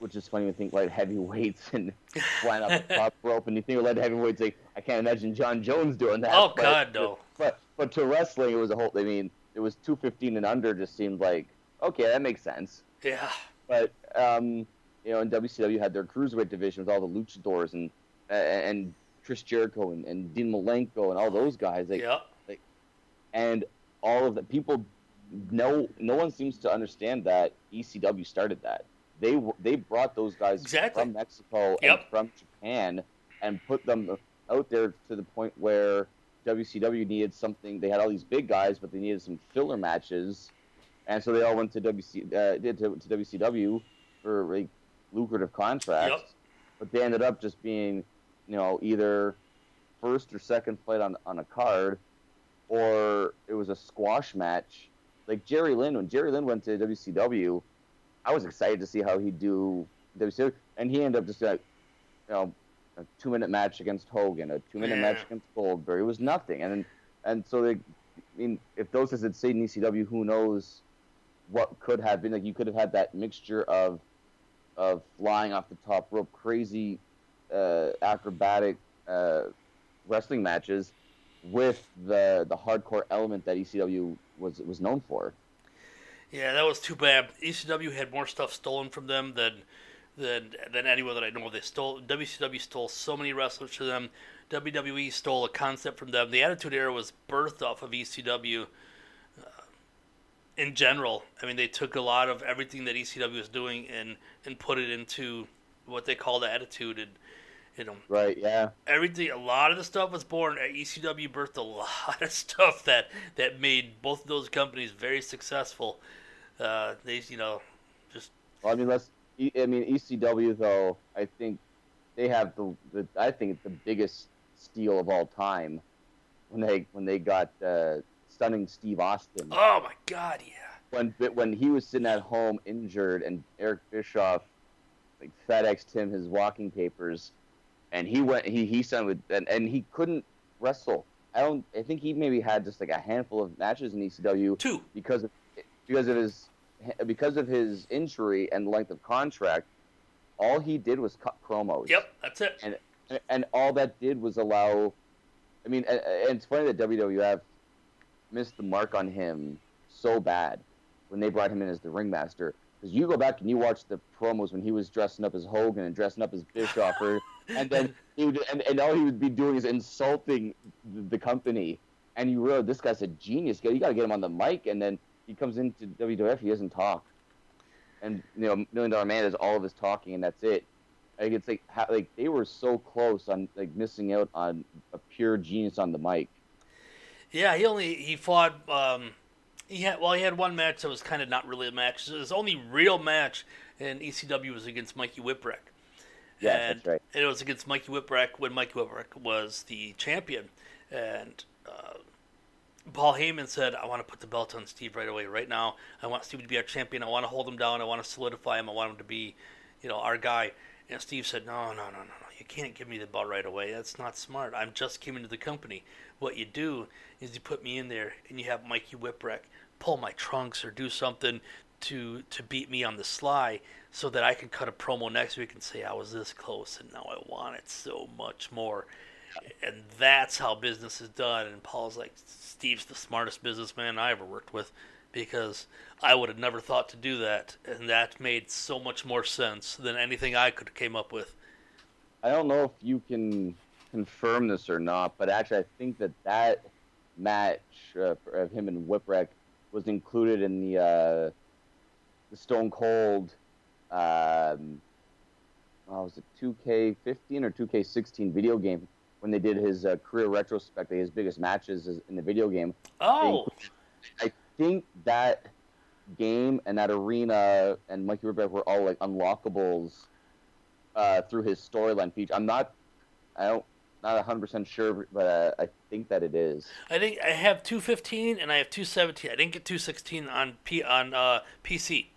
which is funny to think light heavyweights and flying off the top rope, and you think of light heavyweights, like I can't imagine Jon Jones doing that. Oh but- God, no. But but to wrestling, it was a whole. I mean, it was two fifteen and under. Just seemed like okay, that makes sense. Yeah, But um, you know, in WCW had their cruiserweight division with all the luchadors and and Chris Jericho and, and Dean Malenko and all those guys. Like, yeah, and all of the people no no one seems to understand that ECW started that. They they brought those guys Exactly. from Mexico and from Japan and put them out there to the point where WCW needed something. They had all these big guys, but they needed some filler matches, and so they all went to WC uh, did to, to WCW for like lucrative contracts. Yep. But they ended up just being you know, either first or second fight on on a card, or it was a squash match. Like Jerry Lynn, when Jerry Lynn went to WCW, I was excited to see how he'd do WCW, and he ended up just like, you know, a two minute match against Hogan, a two minute Yeah. match against Goldberg. It was nothing, and and so they, I mean, if those guys had stayed in ECW, who knows what could have been? Like you could have had that mixture of of flying off the top rope, crazy uh, acrobatic uh, wrestling matches with the the hardcore element that ECW was was known for. Yeah, that was too bad. ECW had more stuff stolen from them than than than anyone that I know. They stole WCW stole so many wrestlers to them. WWE stole a concept from them. The Attitude Era was birthed off of ECW. Uh, in general, I mean, they took a lot of everything that ECW was doing and and put it into what they call the Attitude, and you know, Right? Yeah. everything a lot of the stuff was born at ECW birthed a lot of stuff that that made both of those companies very successful. Uh, they you know just Well, I mean, let's. I mean, ECW though. I think they have the, the. I think it's the biggest steal of all time when they when they got uh, stunning Steve Austin. oh my god yeah when when he was sitting at home injured and Eric Bischoff like FedExed him his walking papers and he went he he signed with and, and he couldn't wrestle. I don't I think he maybe had just like a handful of matches in ECW two because of because of his because of his injury and length of contract. All he did was cut promos. yep that's it And, and all that did was allow. I mean, and, it's funny that WWF missed the mark on him so bad when they brought him in as the ringmaster. Because you go back and you watch the promos when he was dressing up as Hogan and dressing up as Bischoff, and then he would, and, and all he would be doing is insulting the, the company. And you realize this guy's a genius. Guy, you got to get him on the mic, and then he comes into WWF, he doesn't talk. And you know, Million Dollar Man does all of his talking, and that's it. Like it's like how, like they were so close on like missing out on a pure genius on the mic. yeah he only he fought um he had well he had one match that was kind of not really a match his only real match in ECW was against Mikey Whipwreck Yeah, and that's right. And it was against Mikey Whipwreck when Mikey Whipwreck was the champion, and Paul Heyman said, "I want to put the belt on Steve right away, right now. I want Steve to be our champion. I want to hold him down. I want to solidify him. I want him to be, you know, our guy." And Steve said, "No, no, no, no, no. You can't give me the belt right away. That's not smart. I'm just came into the company. What you do is you put me in there, and you have Mikey Whipwreck pull my trunks or do something." To, to beat me on the sly so that I can cut a promo next week and say I was this close and now I want it so much more. And that's how business is done. And Paul's like, Steve's the smartest businessman I ever worked with because I would have never thought to do that. And that made so much more sense than anything I could have came up with. I don't know if you can confirm this or not, but actually, I think that that match uh, of him and Whipwreck was included in the uh, the Stone Cold. Um, was it 2K15 or 2K16 video game when they did his uh, career retrospect, his biggest matches in the video game. Oh, I think that game and that arena and Mikey Whipwreck were all like unlockables uh, through his storyline feature. I'm not, I don't, not 100 percent sure, but uh, I think that it is. I think I have 215 and I have 217. I didn't get 216 on P on uh, PC.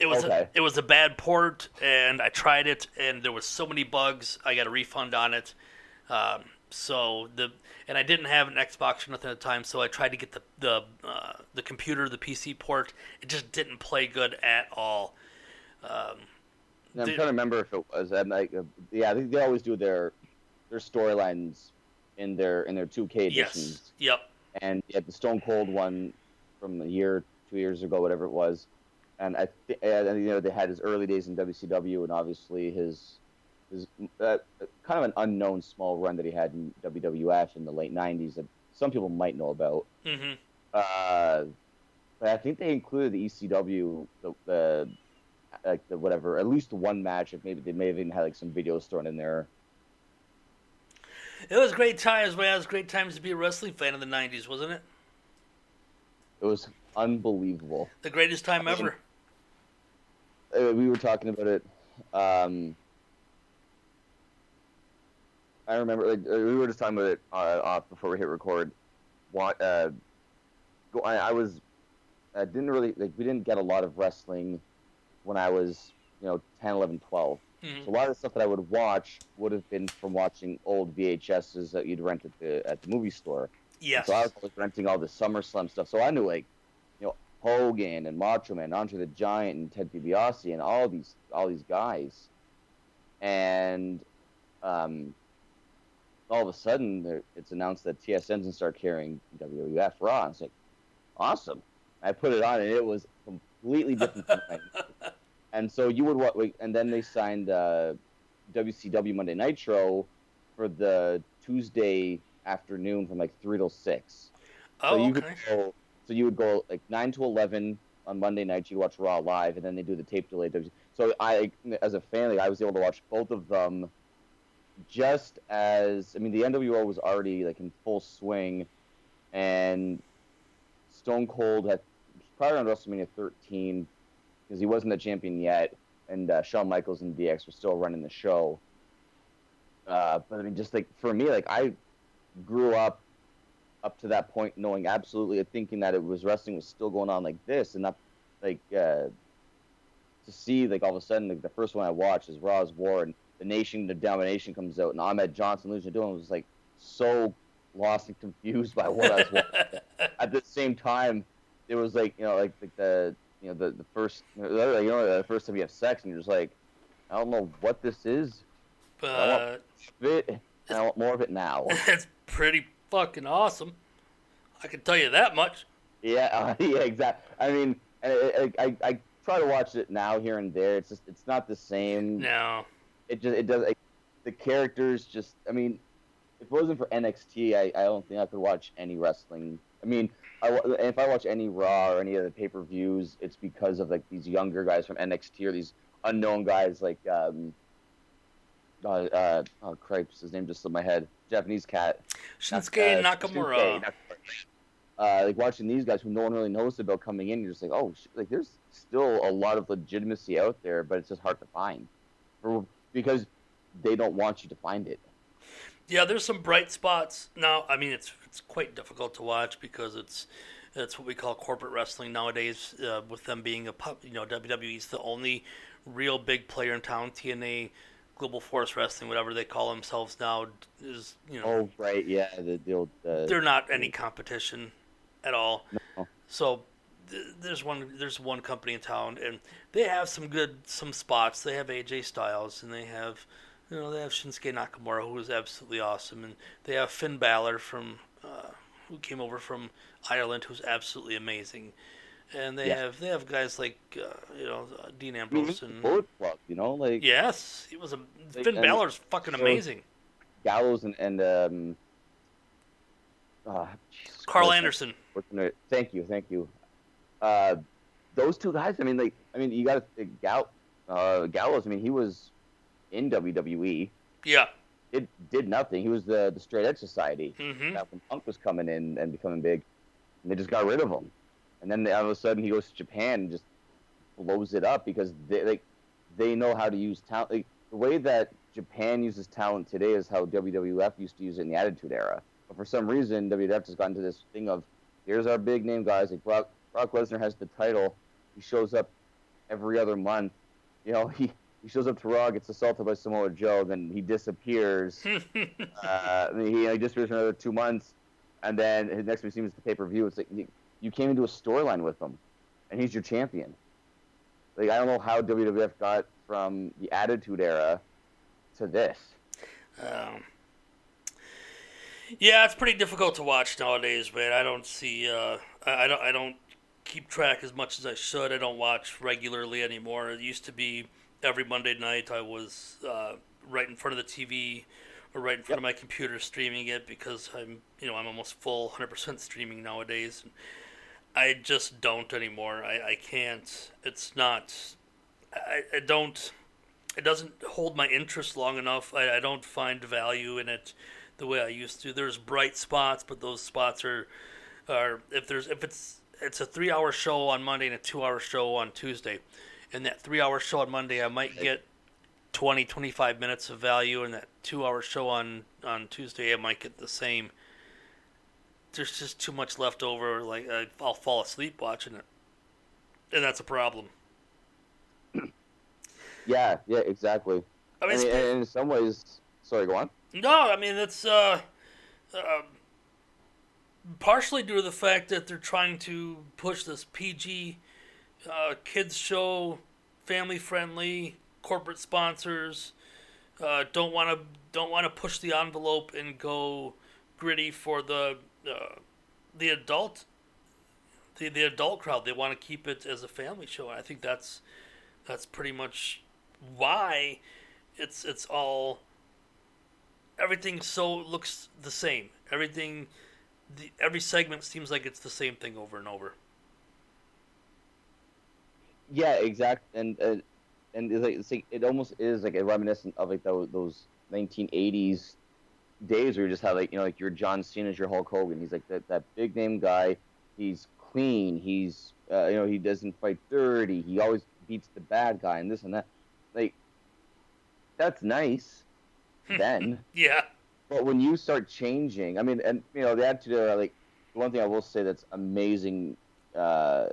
It was Okay. a, it was a bad port, and I tried it, and there was so many bugs. I got a refund on it. Um, so the and I didn't have an Xbox or nothing at the time, so I tried to get the the uh, the computer, the PC port. It just didn't play good at all. Um, I'm Did- trying to remember if it was. I'm like, uh, yeah, think they always do their their storylines in their in their 2K editions. yes. Yep. and yeah, the Stone Cold one from a year, two years ago, whatever it was. And I think, and you know, they had his early days in WCW, and obviously his his uh, kind of an unknown small run that he had in WWF in the late '90s that some people might know about. hmm Uh, but I think they included the ECW, the, the like the whatever, at least one match. If maybe they may have even had like some videos thrown in there. It was great times, man. It was great times to be a wrestling fan in the '90s, wasn't it? It was unbelievable. The greatest time I mean, ever. uh, we were talking about it. Um, I remember like uh, we were just talking about it uh, off before we hit record. What uh, I, I was I didn't really like we didn't get a lot of wrestling when I was you know 10, 11, 12. Mhm. So a lot of the stuff that I would watch would have been from watching old VHSs that you'd rent at the at the movie store. Yes. So I was always renting all the SummerSlam stuff. So I knew like, you know, Hogan and Macho Man, Andre the Giant, and Ted DiBiase, and all these all these guys. And um, all of a sudden, it's announced that TSN's gonna start carrying WWF Raw. And it's like, awesome. I put it on, and it was completely different. and so you would what? And then they signed uh, WCW Monday Nitro for the Tuesday afternoon from like three till six. oh, so you okay. could go. So you would go like nine to eleven on Monday night. You'd watch Raw live, and then they do the tape delay. So I, as a fan, like, I was able to watch both of them. Just as I mean, the NWO was already like in full swing, and Stone Cold had probably around WrestleMania 13 because he wasn't the champion yet, and uh, Shawn Michaels and DX were still running the show. Uh, but I mean, just like for me, like I grew up up to that point knowing absolutely thinking that it was wrestling was still going on like this and not like uh, to see like all of a sudden like, the first one I watched is Raw's War and the Nation the Domination comes out and Ahmed Johnson losing to him was like so lost and confused by what I was watching. At the same time, it was like you know like, like the you know the the first you know the first time you have sex and you're just like I don't know what this is. but It and I want more of it now. it's pretty fucking awesome. I can tell you that much. Yeah, uh, yeah, exactly. I mean, I, I, I try to watch it now here and there. It's just it's not the same. No. It just it does. It, the characters just. I mean, if it wasn't for NXT, I, I don't think I could watch any wrestling. I mean, I, if I watch any Raw or any of the pay per views, it's because of like these younger guys from NXT or these unknown guys like um. Uh, uh, oh cripes! His name just slipped my head. Japanese cat. Shinsuke Uh, Nakamura. Shinsuke. Uh, like watching these guys who no one really knows about coming in, you're just like, oh, sh- like there's still a lot of legitimacy out there, but it's just hard to find, For, because they don't want you to find it. Yeah, there's some bright spots. Now, I mean, it's it's quite difficult to watch because it's it's what we call corporate wrestling nowadays. Uh, with them being a pub, you know, WWE's the only real big player in town. TNA, Global Force Wrestling, whatever they call themselves now, is you know Oh, right, yeah, the, the old. Uh, they're not any competition at all. No. So there's one there's one company in town, and they have some good some spots. They have AJ Styles, and they have you know they have Shinsuke Nakamura, who is absolutely awesome, and they have Finn Balor from uh, who came over from Ireland, who's absolutely amazing. And they Yeah. have they have guys like uh, you know uh, Dean Ambrose and Club, you know, like yes, he was a Like, Finn Balor's fucking so- amazing. Gallows and and um. Uh, Karl Christ, Anderson, what's the name? Thank you, thank you. Uh, those two guys. I mean, like, I mean, you got to Gal, uh, Gallows. I mean, he was in WWE. yeah, It did nothing. He was the the Straight Edge Society. hmm Back when Punk was coming in and becoming big, and they just got rid of him. And then all of a sudden he goes to Japan and just blows it up because they like they know how to use talent. Like, the way that Japan uses talent today is how WWF used to use it in the Attitude Era. But for some reason, WWF has gotten to this thing of here's our big name guys. Like Brock, Brock Lesnar has the title. He shows up every other month. You know, he, he shows up to Raw, gets assaulted by Samoa Joe, then he disappears. uh, he, he disappears for another two months, and then his next week seems the pay per view. It's like you, you came into a storyline with him, and he's your champion. Like I don't know how WWF got from the Attitude Era to this. Um, yeah, it's pretty difficult to watch nowadays, man. I don't see. Uh, I, I don't. I don't keep track as much as I should. I don't watch regularly anymore. It used to be every Monday night. I was uh, right in front of the TV or right in front of my computer streaming it because I'm, you know, I'm almost full 100% streaming nowadays. And I just don't anymore. I, I can't. It's not. I, I don't it doesn't hold my interest long enough. I, I don't find value in it the way I used to. There's bright spots, but those spots are are if there's if it's it's a three hour show on Monday and a two hour show on Tuesday. And that three hour show on Monday I might get 20, 25 minutes of value, and that two-hour show on on Tuesday, I might get the same. There's just too much left over. Like I'll fall asleep watching it, and that's a problem. Yeah, yeah, exactly. I I mean, in some ways, sorry, go on. No, I mean it's uh, uh, partially due to the fact that they're trying to push this PG uh, kids show, family friendly, corporate sponsors. Uh, don't want to don't want to push the envelope and go gritty for the uh, the adult the the adult crowd. They want to keep it as a family show. And I think that's that's pretty much why it's it's all everything so looks the same. Everything, the, every segment seems like it's the same thing over and over. Yeah, exact, and uh, and it's like, it's like it almost is like a reminiscent of like those, those 1980s days where you just have like you know like your John Cena's your Hulk Hogan. He's like that that big name guy. He's clean. He's uh, you know he doesn't fight dirty. He always beats the bad guy and this and that. Like that's nice then. Yeah, But when you start changing, I mean, and you know, the attitude era, like the one thing I will say that's amazing uh,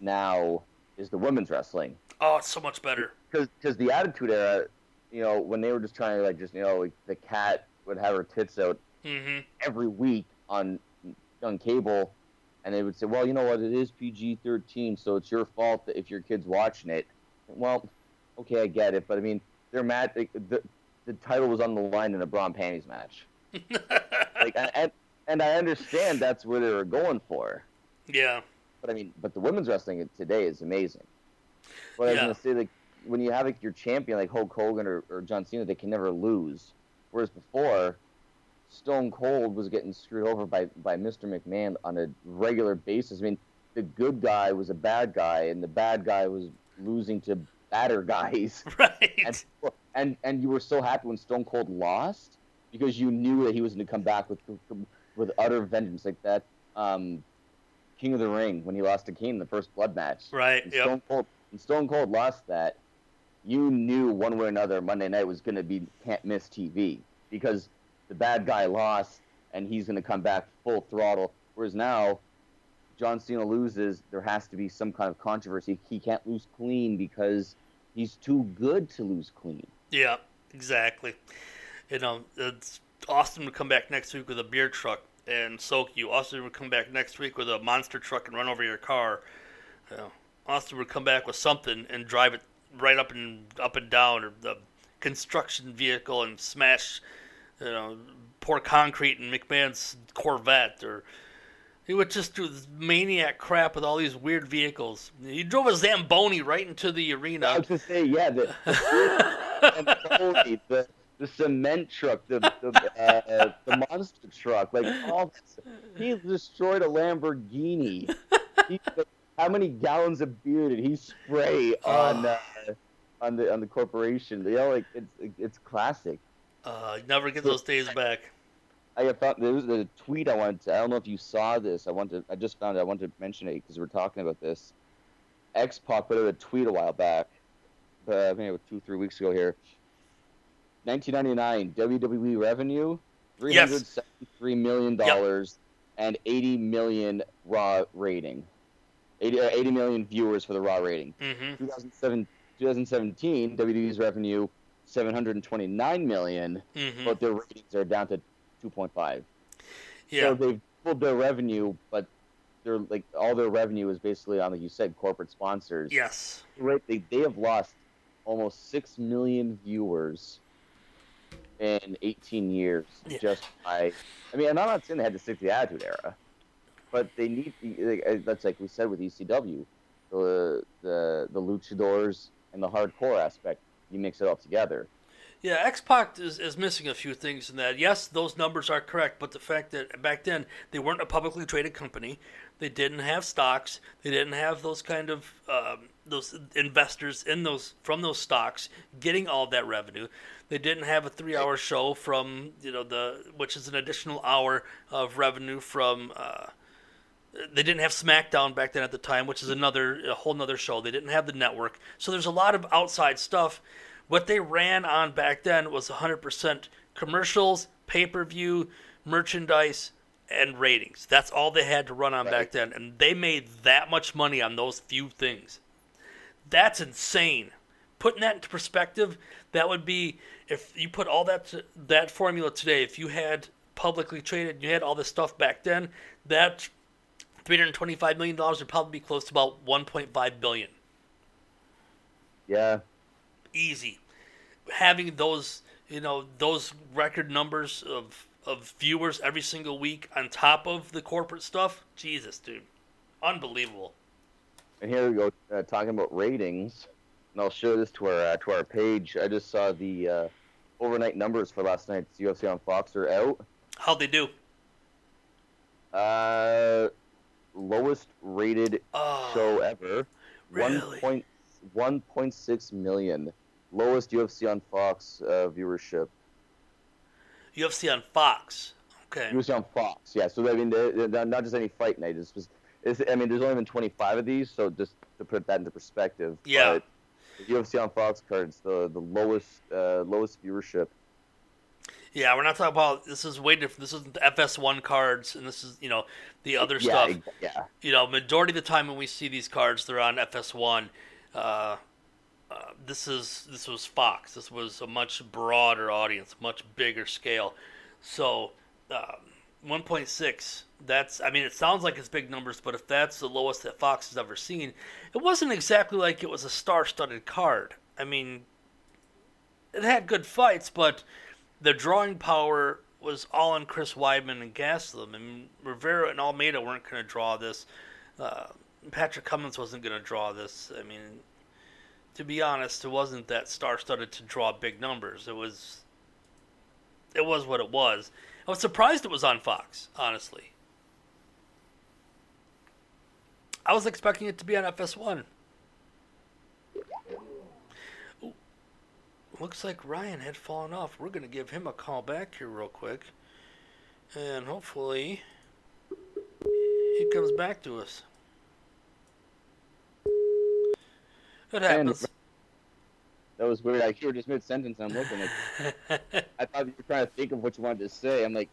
now is the women's wrestling oh, it's so much better. because the attitude era, you know, when they were just trying to like just you know like the cat would have her tits out hmm every week on on cable, and they would say, well, you know what, it is PG thirteen, so it's your fault that if your kid's watching it. Well, okay, I get it, but I mean, their match, the the title was on the line in a bra and panties match. like, and and I understand that's where they were going for, yeah, but I mean, but the women's wrestling today is amazing. But I was Yeah. gonna say, like, when you have like your champion like Hulk Hogan or, or John Cena, they can never lose. Whereas before, Stone Cold was getting screwed over by by Mr. McMahon on a regular basis. I mean, the good guy was a bad guy, and the bad guy was losing to badder guys. right. and, and and you were so happy when Stone Cold lost because you knew that he was going to come back with with utter vengeance, like that um, King of the Ring when he lost to Kane in the first blood match. right. And Yep. Stone Cold and Stone Cold lost that. You knew one way or another Monday night was going to be can't miss TV because the bad guy lost and he's going to come back full throttle. Whereas now, John Cena loses, there has to be some kind of controversy. He can't lose clean because he's too good to lose clean. Yeah. Exactly. You um, know, it's Austin would come back next week with a beer truck and soak you. Austin would come back next week with a monster truck and run over your car. Austin would come back with something and drive it right up and up and down, or the construction vehicle and smash, you know, pour concrete in McMahon's Corvette, or he would just do this maniac crap with all these weird vehicles. He drove a Zamboni right into the arena. I was to say, yeah, the the, Zamboni, the, the cement truck, the the, uh, the monster truck, like all this. He destroyed a Lamborghini. He, how many gallons of beer did he spray on uh, on the on the corporation? You know, like it's it's classic. Uh, never get those days back. I found there was a tweet I wanted. To, I don't know if you saw this. I wanted. I just found it. I wanted to mention it because we're talking about this. X Pac put out a tweet a while back, uh, maybe two three weeks ago here. 1999 WWE revenue, three Yes. hundred seventy-three million dollars, and 80 million Raw rating. 80, uh, 80 million viewers for the Raw rating. hmm 2007, 2017 WWE's revenue 729 million, hmm but their ratings are down to 2.5. Yeah. So they've pulled their revenue, but they're like all their revenue is basically on, like you said, corporate sponsors. yes. Right? They they have lost almost six million viewers in 18 years Yeah. just by. I mean, and I'm not saying they had to stick to the Attitude Era, but they need. like, That's like we said with ECW, the the the luchadors and the hardcore aspect. You mix it all together. Yeah, X Pac is, is missing a few things in that. Yes, those numbers are correct, but the fact that back then they weren't a publicly traded company, they didn't have stocks, they didn't have those kind of um, those investors in those from those stocks getting all that revenue. They didn't have a three-hour show from you know the which is an additional hour of revenue from. Uh, they didn't have SmackDown back then at the time, which is another a whole nother show. They didn't have the network, so there's a lot of outside stuff What they ran on back then was 100% commercials, pay per view, merchandise, and ratings. That's all they had to run on Right. back then. And they made that much money on those few things. That's insane. Putting that into perspective, that would be if you put all that to, that formula today. If you had publicly traded, you had all this stuff back then. That three hundred twenty-five million dollars would probably be close to about one point five billion. Yeah, Easy. Having those, you know, those record numbers of of viewers every single week on top of the corporate stuff. Jesus, dude, unbelievable. and here we go uh, talking about ratings, and I'll show this to our uh, to our page. I just saw the uh, overnight numbers for last night's UFC on Fox are out. How'd they do? Uh, lowest rated Oh, show ever. really? 1. 1.6 million. Lowest UFC on Fox uh, viewership. UFC on Fox. Okay. UFC on Fox, yeah. So I mean, they're, they're not just any fight night. It's just, it's, I mean, there's only been 25 of these, so just to put that into perspective. Yeah. But the UFC on Fox cards, the the lowest uh, lowest viewership. Yeah, we're not talking about this is way different. This isn't the FS1 cards, and this is you know the other yeah, stuff. Yeah. You know, majority of the time when we see these cards, they're on FS1. Uh, uh, this is this was Fox. This was a much broader audience, much bigger scale. So, um, 1.6. That's I mean, it sounds like it's big numbers, but if that's the lowest that Fox has ever seen, it wasn't exactly like it was a star-studded card. I mean, it had good fights, but the drawing power was all on Chris Weidman and Gastelum. And Rivera and Almeida weren't going to draw this. Uh, Patrick Cummins wasn't going to draw this. I mean, to be honest, it wasn't that star-studded to draw big numbers. It was, it was what it was. I was surprised it was on Fox, honestly. I was expecting it to be on FS1. Ooh. Looks like Ryan had fallen off. We're going to give him a call back here real quick. And hopefully he comes back to us. It happens. That was weird. I hear just mid sentence. I'm looking like I thought you were trying to think of what you wanted to say. I'm like,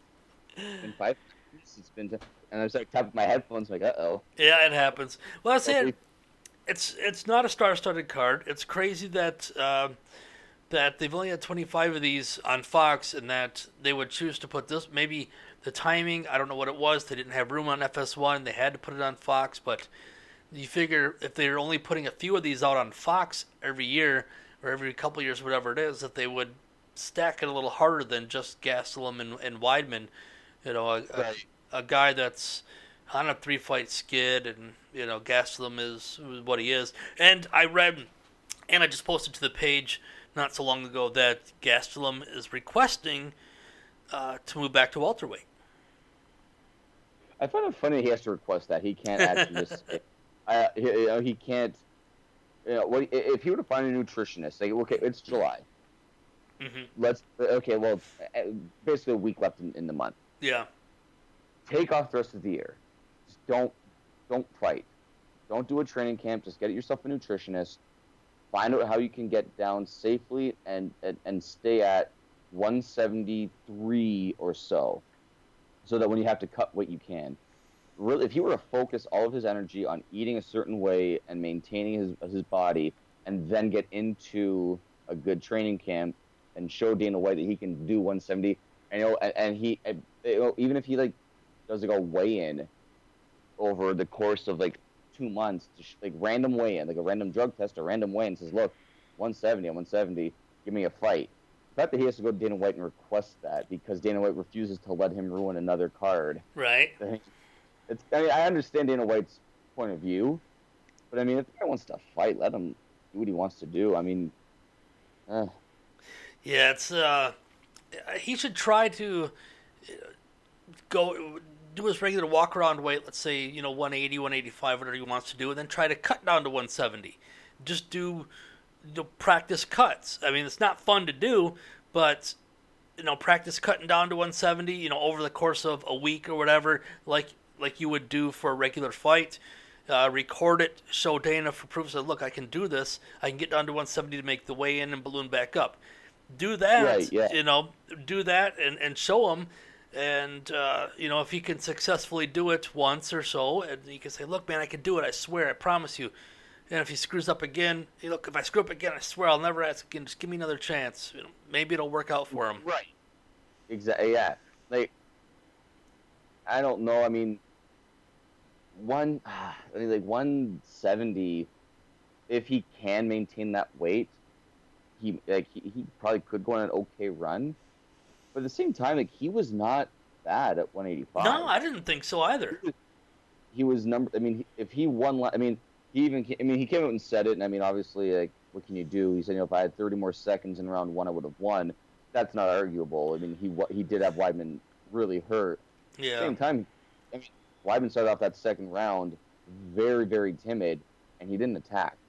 been five. minutes, It's been, and I was like tapping my headphones. Like, uh oh. yeah, it happens. Well, that's it. it's it's not a star-studded card. It's crazy that uh, that they've only had 25 of these on Fox, and that they would choose to put this. Maybe the timing. I don't know what it was. They didn't have room on FS1. They had to put it on Fox. But you figure if they're only putting a few of these out on Fox every year or every couple years, whatever it is, that they would stack it a little harder than just Gastelum and, and Weidman. You know, a, a, Right. a guy that's on a three fight skid, and you know Gastelum is what he is. And I read, and I just posted to the page not so long ago that Gastelum is requesting uh, to move back to welterweight. I find it funny he has to request that. He can't actually just. I, he, you know, he can't. You know, what, if he were to find a nutritionist, like, okay, it's July. hmm Let's okay. Well, uh, basically a week left in, in the month. Yeah, Take off the rest of the year. Just don't don't fight. Don't do a training camp. Just get yourself a nutritionist. Find out how you can get down safely and and, and stay at 173 or so, so that when you have to cut weight, you can. Really, if he were to focus all of his energy on eating a certain way and maintaining his his body, and then get into a good training camp and show Dana White that he can do 170, and you know, and, and he, and, you know, even if he like does like a weigh in over the course of like two months, to sh- like random weigh in, like a random drug test or random weigh in, says, look, 170, I'm 170, give me a fight. The fact that he has to go to Dana White and request that because Dana White refuses to let him ruin another card. right. It's, I mean, I understand Dana White's point of view, but I mean, if the guy wants to fight, let him do what he wants to do. I mean, uh, Yeah, it's uh, he should try to uh, go do his regular walk around weight. Let's say you know 180, 185, whatever he wants to do, and then try to cut down to 170. Just do know, practice cuts. I mean, it's not fun to do, but you know, practice cutting down to 170. You know, over the course of a week or whatever, like like you would do for a regular fight. uh, record it, show Dana for proof. Say, look, I can do this. I can get down to 170 to make the weigh in and balloon back up. Do that, Right, yeah. you know, do that and, and show him. And, uh, you know, if he can successfully do it once or so, and you can say, look, man, I can do it. I swear, I promise you. And if he screws up again, you look, if I screw up again, I swear I'll never ask again. Just give me another chance. You know, maybe it'll work out for him. Right. Exactly. Yeah. Like, I don't know. I mean, one, I mean, like one seventy. If he can maintain that weight, he like he, he probably could go on an okay run. But at the same time, like he was not bad at one eighty five. No, I didn't think so either. he was number. I mean, if he won, I mean, he even. I mean, he came out and said it, and I mean, obviously, like, what can you do? He said, you know, if I had 30 more seconds in round one, I would have won. That's not arguable. I mean, he he did have Weidman really hurt. Yeah. At the same time, I mean, Weidman started off that second round very, very timid, and he didn't attack.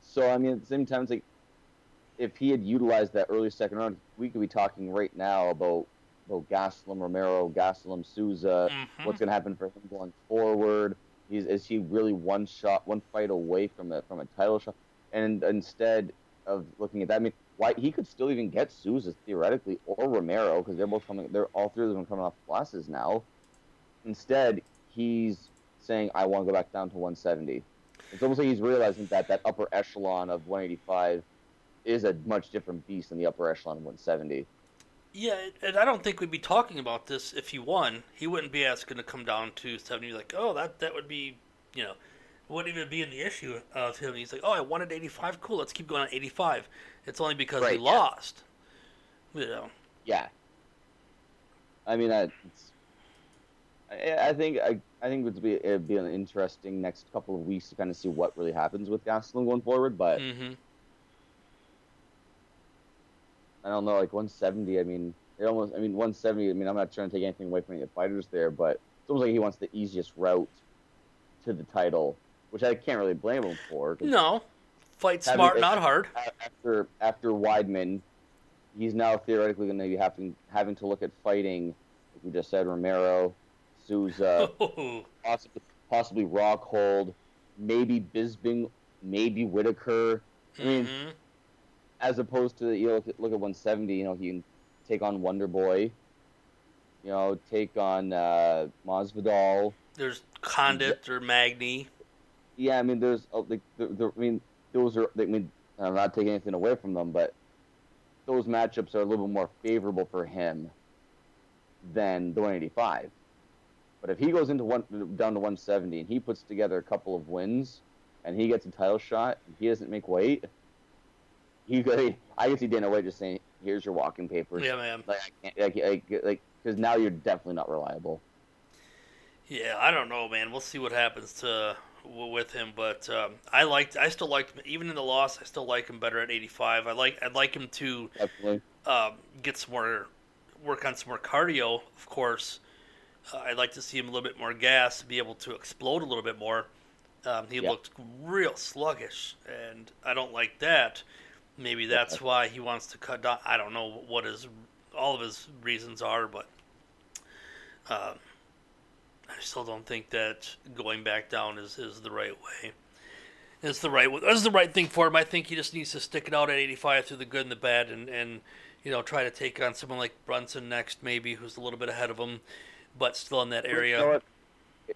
So I mean, at the same time, it's like if he had utilized that early second round, we could be talking right now about about Gastelum Romero, Gastelum Souza Mhm. what's going to happen for him going forward. He's is he really one shot, one fight away from a from a title shot? And instead of looking at that, I mean, why he could still even get Souza theoretically or Romero because they're both coming. They're all three of them coming off losses now. Instead, he's saying, "I want to go back down to 170." It's almost like he's realizing that that upper echelon of 185 is a much different beast than the upper echelon of 170. Yeah, and I don't think we'd be talking about this if he won. He wouldn't be asking to come down to 70. Like, oh, that that would be, you know, wouldn't even be in the issue of him. He's like, oh, I wanted 85. Cool, let's keep going on 85. It's only because Right, we yeah. lost. You know. Yeah. I mean, I, it's, I, I think I, I think it'd be it'd be an interesting next couple of weeks to kind of see what really happens with Gastelum going forward. But hmm I don't know, like 170. I mean, it almost. I mean, 170. I mean, I'm not trying to take anything away from any of the fighters there, but it's almost like he wants the easiest route to the title, which I can't really blame him for. No, fight Having- smart, not hard. After after Weidman, he's now theoretically going to be having having to look at fighting, like we just said, Romero, Souza. Oh, possibly possibly Rockhold, maybe Bisping, maybe Whittaker. I mean, Mhm. as opposed to you know look at, look at 170, you know he can take on Wonder Boy, you know take on uh, Masvidal. There's Condit or Magny. Yeah, I mean there's like the, I mean those are I mean I'm not taking anything away from them, but those matchups are a little bit more favorable for him than the 185. But if he goes into one down to 170 and he puts together a couple of wins and he gets a title shot and he doesn't make weight, he could. I can see Dana White just saying, "Here's your walking papers." Yeah, man. Like I can't, like, like, like, because now you're definitely not reliable. Yeah, I don't know, man. We'll see what happens to with him, but um, I liked. I still liked him, even in the loss. I still like him better at 85. I like. I'd like him to um, get some more work on some more cardio. Of course, uh, I'd like to see him a little bit more gas be able to explode a little bit more. Um, he Yeah. looked real sluggish, and I don't like that. Maybe that's why he wants to cut down. I don't know what his all of his reasons are, but uh, I still don't think that going back down is, is the right way. It's the right it's the right thing for him. I think he just needs to stick it out at 85 through the good and the bad, and, and you know try to take on someone like Brunson next, maybe who's a little bit ahead of him, but still in that area. You know?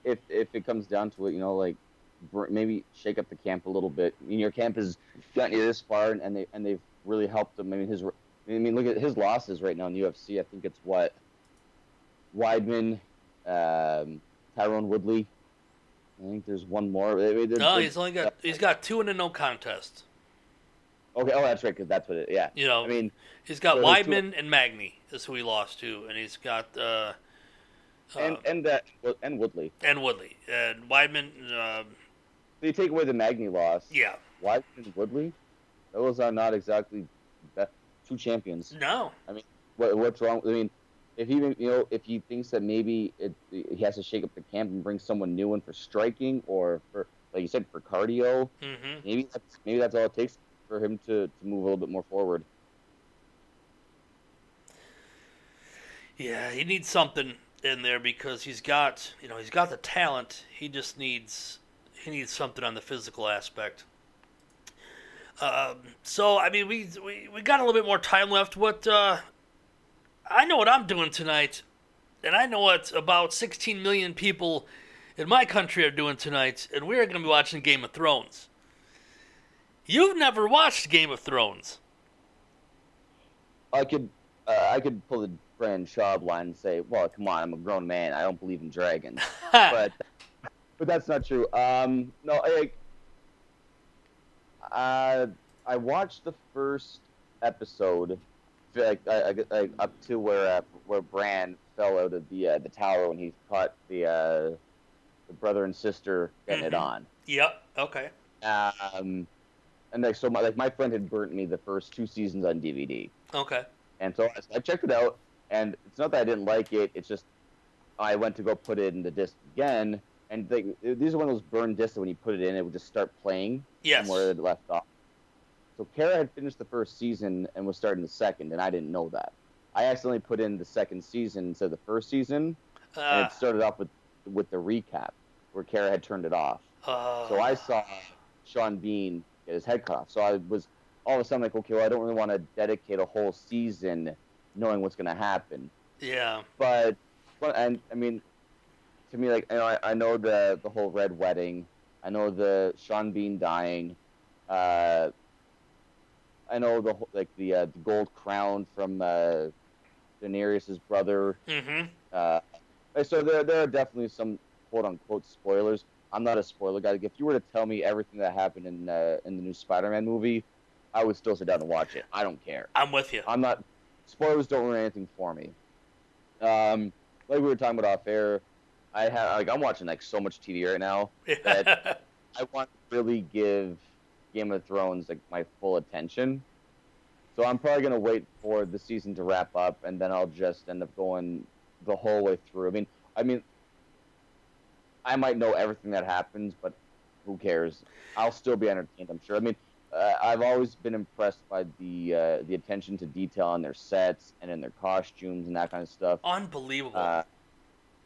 If if it comes down to it, you know, like maybe shake up the camp a little bit. I mean, your camp has gotten you this far, and they and they've really helped him. I mean, his I mean, look at his losses right now in the UFC. I think it's what Weidman, um, Tyron Woodley. I think there's one more. I mean, No, he's only got he's got two in a no contest. okay. Oh, that's right, because that's what it. Yeah. You know, I mean, he's got so Weidman and Magny is who he lost to, and he's got uh, and uh, and that and Woodley. and Woodley and Weidman. Um, They take away the Magny loss. yeah, Weidman and Woodley. Those are not exactly two champions. no, I mean, what, what's wrong? I mean, if he you know if he thinks that maybe it, he has to shake up the camp and bring someone new in for striking or for like you said for cardio, hmm maybe that's maybe that's all it takes for him to, to move a little bit more forward. Yeah, he needs something in there because he's got, you know, he's got the talent. He just needs he needs something on the physical aspect. Um, so I mean, we, we we got a little bit more time left. What uh, I know what I'm doing tonight, and I know what about 16 million people in my country are doing tonight, and we're going to be watching Game of Thrones. You've never watched Game of Thrones. I could uh, I could pull the Brennan Sharbline and say, "Well, come on, I'm a grown man. I don't believe in dragons." but but that's not true. Um, no, I, uh, I watched the first episode, like I, I, up to where uh, where Bran fell out of the uh, the tower when he caught the uh, the brother and sister getting mm-hmm. it on. Yep. Okay. Um, and like so, my like my friend had burnt me the first two seasons on DVD. Okay. And so I checked it out, and it's not that I didn't like it. It's just I went to go put it in the disc again, and they, these are one of those burned discs that when you put it in, it would just start playing yes. from where it left off. So Kara had finished the first season and was starting the second, and I didn't know that. I accidentally put in the second season instead of the first season, uh. and it started off with with the recap where Kara had turned it off. Uh. So I saw Sean Bean get his head cut off. So I was all of a sudden like, okay, well, I don't really want to dedicate a whole season knowing what's going to happen. Yeah. But, and I mean, to me, like, you know, I, I know the the whole red wedding. I know the Sean Bean dying. Uh, I know the like the uh, the gold crown from uh, Daenerys' brother. Mm-hmm. Uh, so there there are definitely some quote unquote spoilers. I'm not a spoiler guy. If you were to tell me everything that happened in uh, in the new Spider-Man movie, I would still sit down and watch it. I don't care. I'm with you. I'm not. Spoilers don't ruin anything for me. Um, like we were talking about off air, I have like I'm watching like so much TV right now that I want to really give Game of Thrones like my full attention. So I'm probably gonna wait for the season to wrap up, and then I'll just end up going the whole way through. I mean, I mean, I might know everything that happens, but who cares? I'll still be entertained. I'm sure. I mean, uh, I've always been impressed by the uh, the attention to detail on their sets and in their costumes and that kind of stuff. Unbelievable. Uh,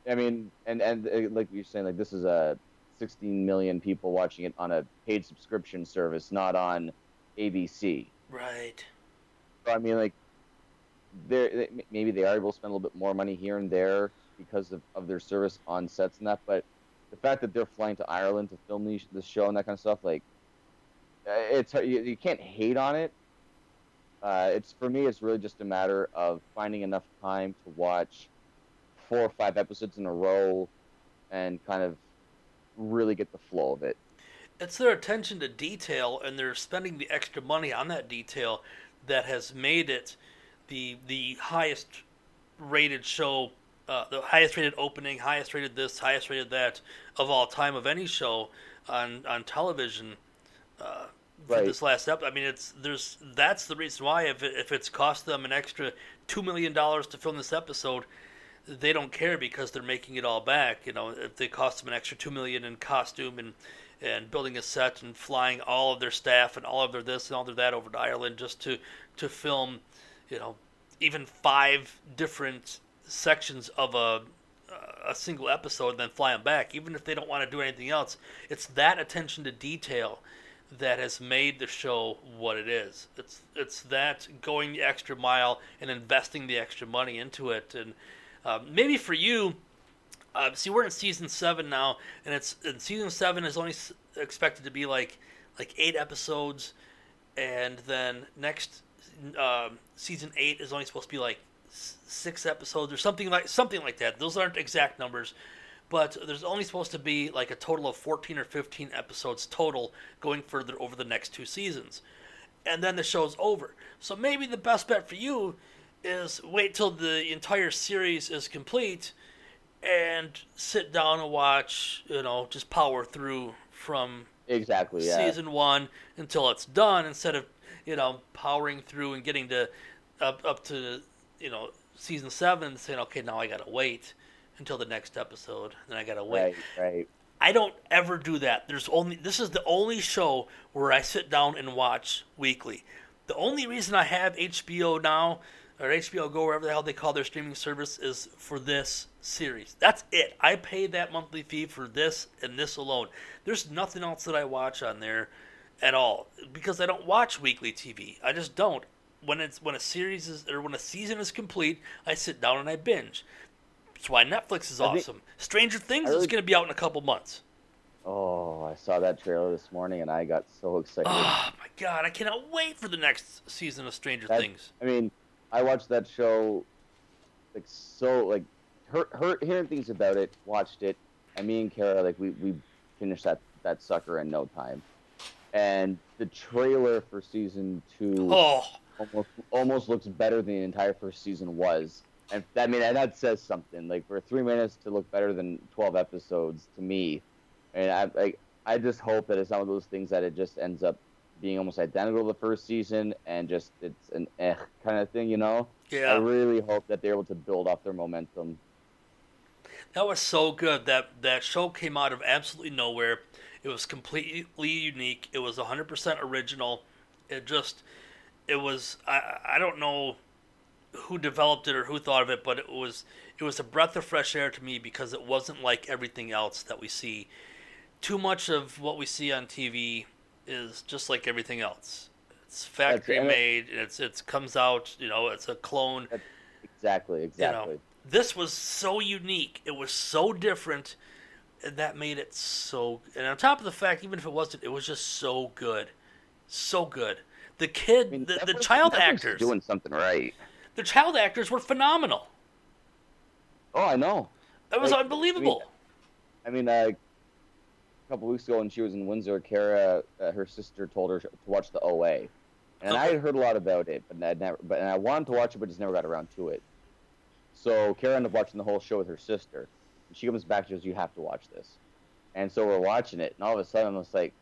I mean, and and uh, like you're saying, like this is a 16 million people watching it on a paid subscription service, not on ABC. Right. So, I mean, like, they maybe they are able to spend a little bit more money here and there because of, of their service on sets and that, but the fact that they're flying to Ireland to film the, the show and that kind of stuff, like, it's you, you can't hate on it. Uh, it's for me, it's really just a matter of finding enough time to watch four or five episodes in a row and kind of really get the flow of it. It's their attention to detail and they're spending the extra money on that detail that has made it the the highest rated show, uh, the highest rated opening, highest rated this, highest rated that of all time of any show on on television. Uh, for right. this last episode, I mean, it's there's that's the reason why if it, if it's cost them an extra two million dollars to film this episode, they don't care because they're making it all back. You know, if they cost them an extra two million in costume and and building a set and flying all of their staff and all of their this and all of that over to Ireland just to to film, you know, even five different sections of a a single episode and then fly them back. Even if they don't want to do anything else, it's that attention to detail that has made the show what it is. It's it's that going the extra mile and investing the extra money into it and um, maybe for you, uh, see, we're in season seven now, and it's and season seven is only expected to be like like eight episodes, and then next um, season eight is only supposed to be like six episodes or something like something like that. Those aren't exact numbers, but there's only supposed to be like a total of 14 or 15 episodes total going further over the next two seasons, and then the show's over. So maybe the best bet for you is wait till the entire series is complete and sit down and watch, you know, just power through from exactly yeah. season one until it's done instead of you know powering through and getting to up up to you know season seven and saying okay now I gotta wait until the next episode then I gotta wait. Right, right. I don't ever do that. There's only this is the only show where I sit down and watch weekly. The only reason I have HBO now or HBO Go, wherever the hell they call their streaming service, is for this series. That's it. I pay that monthly fee for this and this alone. There's nothing else that I watch on there at all because I don't watch weekly TV. I just don't. When it's when a series is or when a season is complete, I sit down and I binge. That's why Netflix is I think- awesome. Stranger Things really- is going to be out in a couple months. Oh, I saw that trailer this morning and I got so excited. Oh my god, I cannot wait for the next season of Stranger That- Things. I mean, I watched that show like so like her, her hearing things about it, watched it, and me and Kara like we, we finished that that sucker in no time. And the trailer for season two Oh, almost almost looks better than the entire first season was. And that I mean and that says something. Like for three minutes to look better than twelve episodes to me. And I like I just hope that it's not one of those things that it just ends up being almost identical to the first season and just it's an eh kind of thing, you know? Yeah. I really hope that they're able to build off their momentum. That was so good. That that show came out of absolutely nowhere. It was completely unique. It was 100% original. It just it was I I don't know who developed it or who thought of it, but it was it was a breath of fresh air to me because it wasn't like everything else that we see. Too much of what we see on TV is just like everything else. It's factory and it- made. It's it's comes out. You know, it's a clone. Exactly, exactly. this was so unique. It was so different. And that made it so. And on top of the fact, even if it wasn't, it was just so good, so good. The kid, I mean, the, the child actors, doing something right. The child actors were phenomenal. Oh, I know. It was Like, unbelievable. I mean, uh, a couple weeks ago when she was in Windsor, Kara, uh, her sister told her to watch the OA, and I had heard a lot about it, but I never, but and I wanted to watch it, but just never got around to it. So Kara ended up watching the whole show with her sister. And she comes back, and she goes, "You have to watch this," and so we're watching it, and all of a sudden, I'm just like,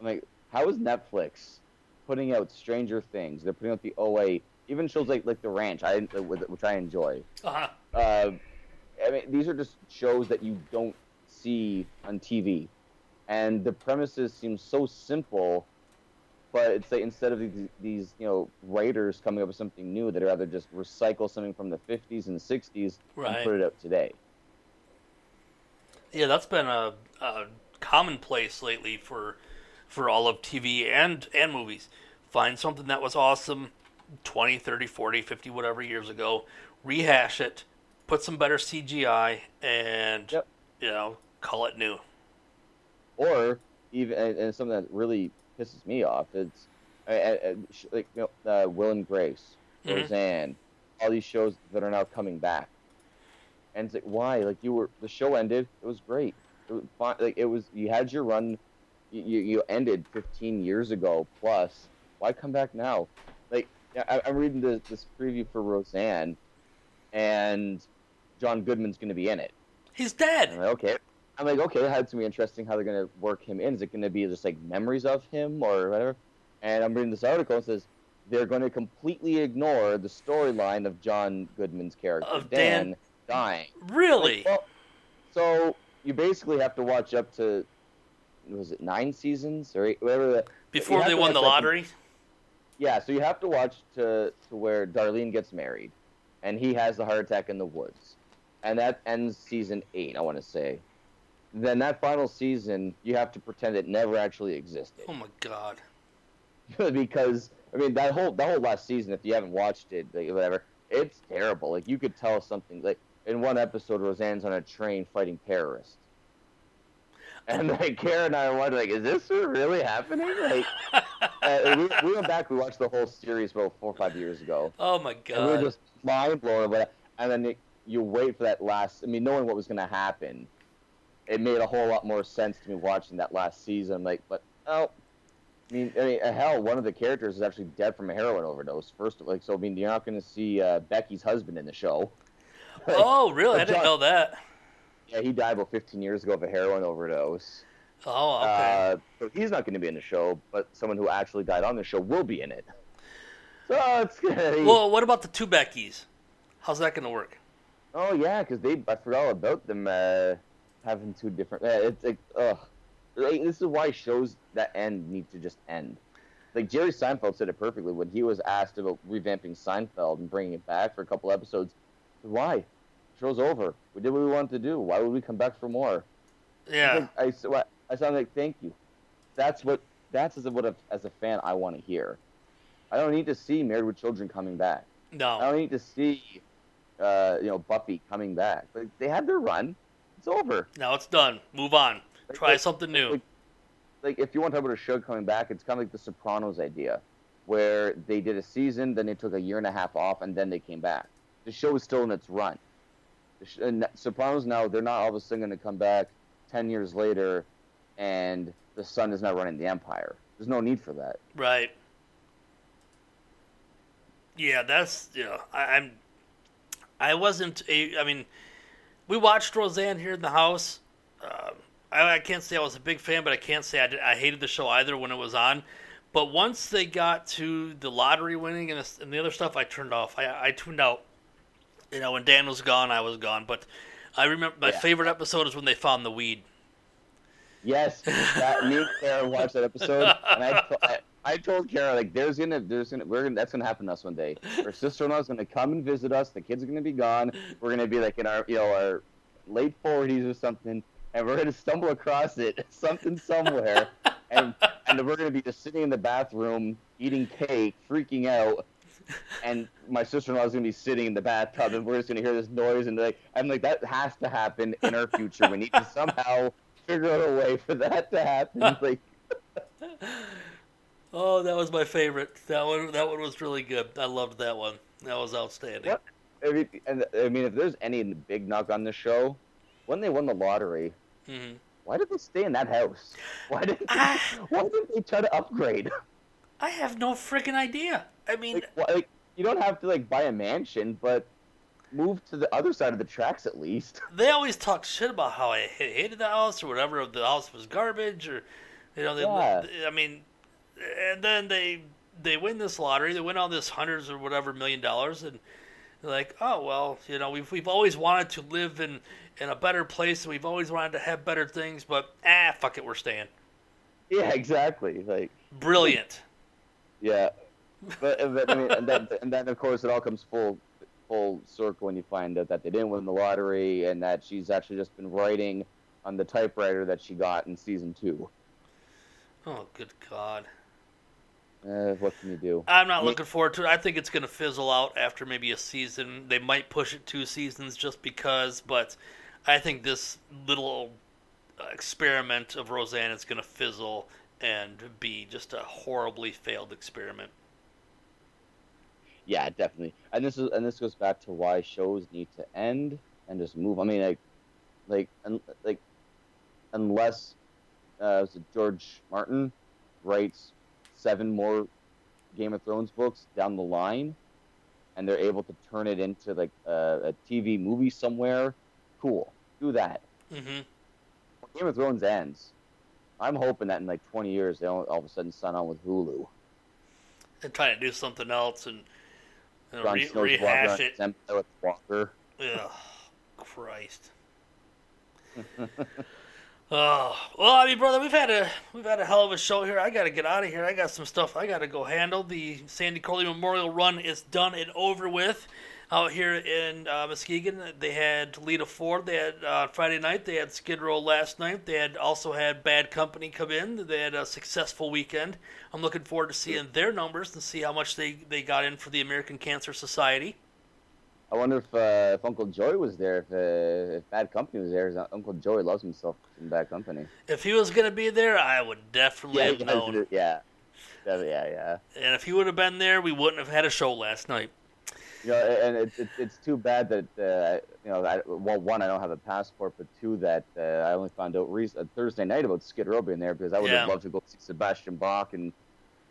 I'm like, how is Netflix putting out Stranger Things? They're putting out the OA, even shows like like The Ranch, I which I enjoy. Uh-huh. Uh, I mean, these are just shows that you don't see on TV, and the premises seem so simple, but it's like instead of these, these you know writers coming up with something new, they'd rather just recycle something from the 50s and 60s Right. and put it up today. Yeah, that's been a, a commonplace lately for for all of TV and and movies. Find something that was awesome 20, 30, 40, 50 whatever years ago, rehash it, put some better CGI and Yep. you know, call it new. Or even and, and something that really pisses me off. It's uh, uh, like you know, uh, Will and Grace, Mhm. Roseanne, all these shows that are now coming back. And it's like, why? Like you were, the show ended. It was great. It was. Like it was, you had your run. You, you ended 15 years ago plus. Why come back now? Yeah, I, I'm reading this, this preview for Roseanne, and John Goodman's going to be in it. He's I'm dead. like, okay. I'm like, okay, that's gonna be interesting how they're gonna work him in. Is it gonna be just like memories of him or whatever? And I'm reading this article and it says they're going to completely ignore the storyline of John Goodman's character Of Dan, Dan- dying. Really? Like, well, so you basically have to watch up to was it nine seasons or eight, whatever. The, Before they won the lottery? Yeah, so you have to watch to to where Darlene gets married, and he has the heart attack in the woods, and that ends season eight. I want to say. Then that final season, you have to pretend it never actually existed, Oh my god. because I mean that whole that whole last season, if you haven't watched it, like, whatever, it's terrible. Like you could tell something. Like in one episode, Roseanne's on a train fighting terrorists. And like Karen and I were wondering, like, is this really happening? Like, uh, we, we went back, we watched the whole series about four or five years ago, Oh my and we were just mind blown. But and then it, you wait for that last. I mean, knowing what was going to happen, it made a whole lot more sense to me watching that last season. Like, but oh, I mean, I mean, uh, hell, one of the characters is actually dead from a heroin overdose. First, of like, so I mean, you're not going to see uh, Becky's husband in the show. Like, Oh, really? I didn't John- know that. Yeah, he died about 15 years ago of a heroin overdose. Oh, okay. Uh, so he's not going to be in the show, but someone who actually died on the show will be in it. So it's gonna. well, what about the two Beckys? How's that going to work? Oh yeah, because they I forgot all about them uh, having two different. Uh, it's like ugh. Like, this is why shows that end need to just end. like Jerry Seinfeld said it perfectly when he was asked about revamping Seinfeld and bringing it back for a couple episodes. Why? Show's over. We did what we wanted to do. Why would we come back for more? Yeah. I, I, I sound like thank you. That's what that's as a, what a, as a fan I want to hear. I don't need to see Married with Children coming back. No. I don't need to see uh, you know Buffy coming back. Like they had their run. It's over. Now it's done. Move on. Like, Try like- something new. Like, like if you want to talk about a show coming back, it's kind of like The Sopranos idea, where they did a season, then they took a year and a half off, and then they came back. The show is still in its run. The and Sopranos now they're not all of a sudden going to come back ten years later, and the son is not running the empire. There's no need for that. Right. Yeah, that's you know I, I'm. I wasn't a. I mean, we watched Roseanne here in the house. Um, I, I can't say I was a big fan, but I can't say I, did, I hated the show either when it was on. But once they got to the lottery winning and, this, and the other stuff, I turned off. I, I tuned out. You know, when Dan was gone, I was gone. But I remember my Yeah. favorite episode is when they found the weed. Yes, that, me and Kara watched that episode, and I, I, I told Kara like, "There's gonna, there's gonna, we're gonna, that's gonna happen to us one day. Our sister-in-law is gonna come and visit us. The kids are gonna be gone. We're gonna be like in our, you know, our late forties or something, and we're gonna stumble across it, something somewhere, and and we're gonna be just sitting in the bathroom eating cake, freaking out." And my sister-in-law is gonna be sitting in the bathtub, and we're just gonna hear this noise, and like, I'm like, that has to happen in our future. We need to somehow figure out a way for that to happen. Like, Oh, that was my favorite. That one, that one was really good. I loved that one. That was outstanding. Yep. I mean, and I mean, if there's any big knock on the show, when they won the lottery, hmm why did they stay in that house? Why didn't they, Ah. Why didn't they try to upgrade? I have no freaking idea. I mean, Like, why, like, you don't have to like buy a mansion, but move to the other side of the tracks at least. they always talk shit about how I hated the house or whatever. The house was garbage or, you know, they, Yeah. I mean, and then they they win this lottery. They win all this hundreds or whatever million dollars, and they're like, oh well, you know, we've we've always wanted to live in in a better place. and We've always wanted to have better things, but ah, fuck it, we're staying. Yeah, exactly. Like, Brilliant. Yeah, but, but I mean, and then and then of course it all comes full full circle when you find out that they didn't win the lottery and that she's actually just been writing on the typewriter that she got in season two. Oh, good God. Uh, what can you do? I'm not Me- looking forward to it. I think it's going to fizzle out after maybe a season. They might push it two seasons just because, but I think this little uh, experiment of Roseanne is going to fizzle and be just a horribly failed experiment. Yeah, definitely. And this is and this goes back to why shows need to end and just move. I mean, like, like, un, like, unless uh, was it George Martin writes seven more Game of Thrones books down the line, and they're able to turn it into like a, a TV movie somewhere, cool. Do that. hmm Game of Thrones ends, I'm hoping that in like 20 years they all, all of a sudden sign on with Hulu. And try to do something else and you know, re- rehash it. with Walker. Ugh, Christ. Oh well, I mean, brother, we've had a we've had a hell of a show here. I got to get out of here. I got some stuff I got to go handle. The Sandy Corley Memorial Run is done and over with. Out here in uh, Muskegon, they had Toledo Ford. They had uh, Friday night. They had Skid Row last night. They had also had Bad Company come in. They had a successful weekend. I'm looking forward to seeing their numbers and see how much they, they got in for the American Cancer Society. I wonder if uh, if Uncle Joey was there, if uh, if Bad Company was there. Uncle Joey loves himself in Bad Company. If he was going to be there, I would definitely have known. yeah, yeah, yeah, yeah. And if he would have been there, we wouldn't have had a show last night. You know, and it's it's it's too bad that uh, you know, I, well, one, I don't have a passport, but two, that uh, I only found out re- uh, Thursday night about Skid Row being there because I would Yeah. have loved to go see Sebastian Bach and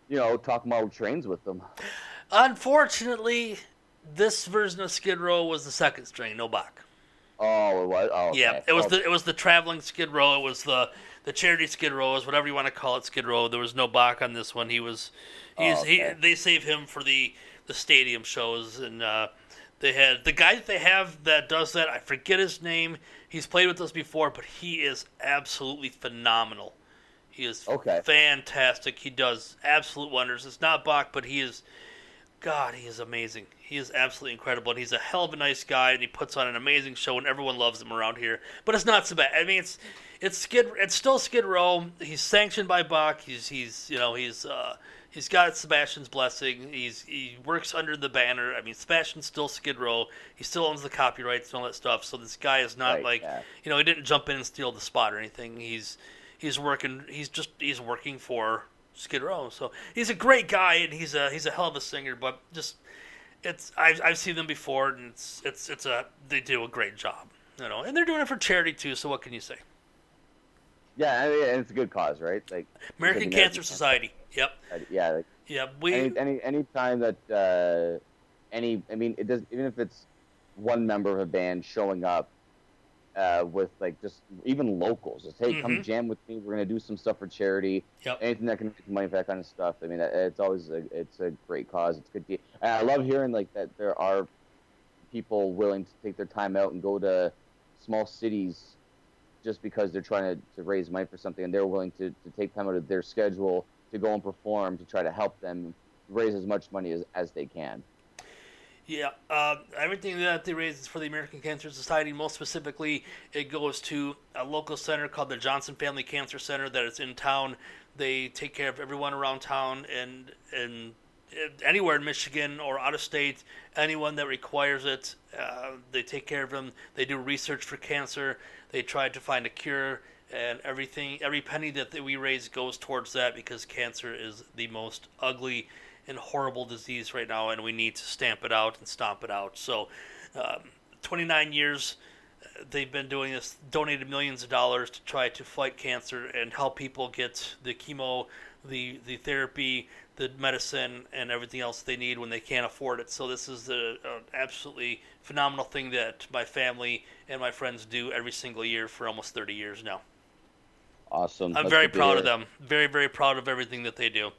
you know talk model trains with them. Unfortunately, this version of Skid Row was the second string, no Bach. Oh, it was. Oh, okay. Yeah, it was Oh, the it was the traveling Skid Row. It was the the charity Skid Row, is whatever you want to call it, Skid Row. There was no Bach on this one. He was, he's Oh, he. They save him for the the stadium shows, and uh, they had the guy that they have that does that. I forget his name. He's played with us before, but he is absolutely phenomenal. He is Okay. fantastic. He does absolute wonders. It's not Bach, but he is, God, he is amazing. He is absolutely incredible, and he's a hell of a nice guy, and he puts on an amazing show, and everyone loves him around here. But it's not so bad. I mean, it's it's Skid. It's still Skid Row. He's sanctioned by Bach. He's he's you know he's uh, he's got Sebastian's blessing. He's he works under the banner. I mean, Sebastian's still Skid Row. He still owns the copyrights and all that stuff. So this guy is not Right, like yeah. you know he didn't jump in and steal the spot or anything. He's he's working. He's just he's working for Skid Row. So he's a great guy and he's a he's a hell of a singer. But just it's I've I've seen them before and it's it's it's a they do a great job. You know, and they're doing it for charity too. So what can you say? Yeah, I mean, and it's a good cause, right? Like American Cancer Society. Yep. Yeah, like, Yeah. We. any any any time that uh, any I mean it does even if it's one member of a band showing up uh, with like just even locals, just hey, come Mhm. jam with me. We're gonna do some stuff for charity. Yep. Anything that can make money for that kind of stuff. I mean, it's always a, it's a great cause. It's good. And I love hearing like that there are people willing to take their time out and go to small cities just because they're trying to, to raise money for something and they're willing to, to take time out of their schedule to go and perform to try to help them raise as much money as, as they can. Yeah, uh, everything that they raise is for the American Cancer Society. Most specifically, it goes to a local center called the Johnson Family Cancer Center that is in town. They take care of everyone around town and and anywhere in Michigan or out of state, anyone that requires it, uh, they take care of them. They do research for cancer. They try to find a cure, and everything, every penny that we raise goes towards that because cancer is the most ugly and horrible disease right now, and we need to stamp it out and stomp it out. So, um, 29 years uh, they've been doing this, donated millions of dollars to try to fight cancer and help people get the chemo, the the therapy, the medicine, and everything else they need when they can't afford it. So this is the absolutely phenomenal thing that my family and my friends do every single year for almost 30 years now. Awesome. I'm That's very proud of them. Very, very proud of everything that they do.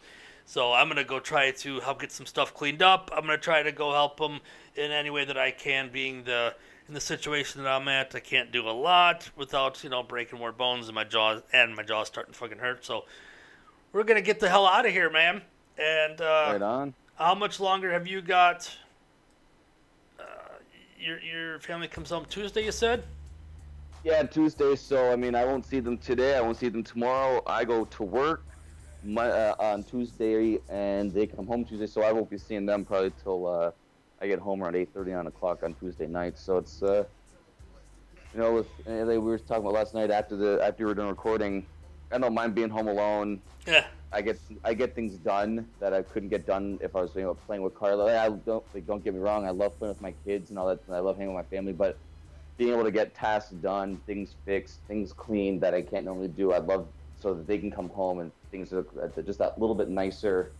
So I'm gonna go try to help get some stuff cleaned up. I'm gonna try to go help them in any way that I can. Being the in the situation that I'm at, I can't do a lot without you know breaking more bones in my jaw and my jaw's starting to fucking hurt. So we're gonna get the hell out of here, man. And uh, Right on. how much longer have you got? Uh, your your family comes home Tuesday, you said. Yeah, Tuesday. So I mean, I won't see them today. I won't see them tomorrow. I go to work my, uh, on Tuesday, and they come home Tuesday. So I won't be seeing them probably till uh, I get home around eight thirty, nine o'clock on Tuesday night. So it's uh, you know, with we were talking about last night after the after we were done recording. I don't mind being home alone. Yeah. I get I get things done that I couldn't get done if I was you know, playing with Carla. I don't like, don't get me wrong. I love playing with my kids and all that. And I love hanging with my family, but being able to get tasks done, things fixed, things cleaned that I can't normally do. I love so that they can come home and things are are just that little bit nicer.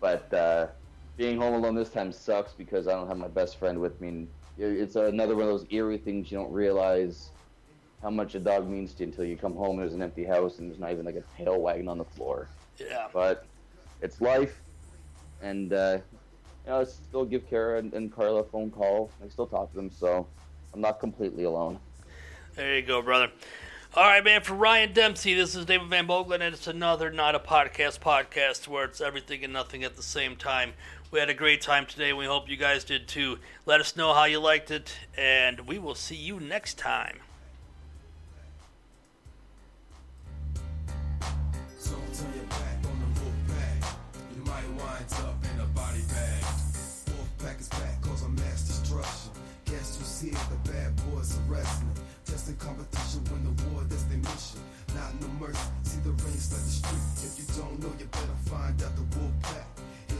But uh, being home alone this time sucks because I don't have my best friend with me. And it's another one of those eerie things you don't realize how much a dog means to you until you come home and there's an empty house and there's not even like a tail wagging on the floor. Yeah. But it's life, and uh, you know, I still give Kara and, and Carla a phone call. I still talk to them, so I'm not completely alone. There you go, brother. All right, man. For Ryan Dempsey, this is David Van Boglen, and it's another Not a Podcast podcast where it's everything and nothing at the same time. We had a great time today. And we hope you guys did too. Let us know how you liked it, and we will see you next time. constant competition, when the war, that's the mission. Not no mercy, see the rain start the street. If you don't know, you better find out the war path.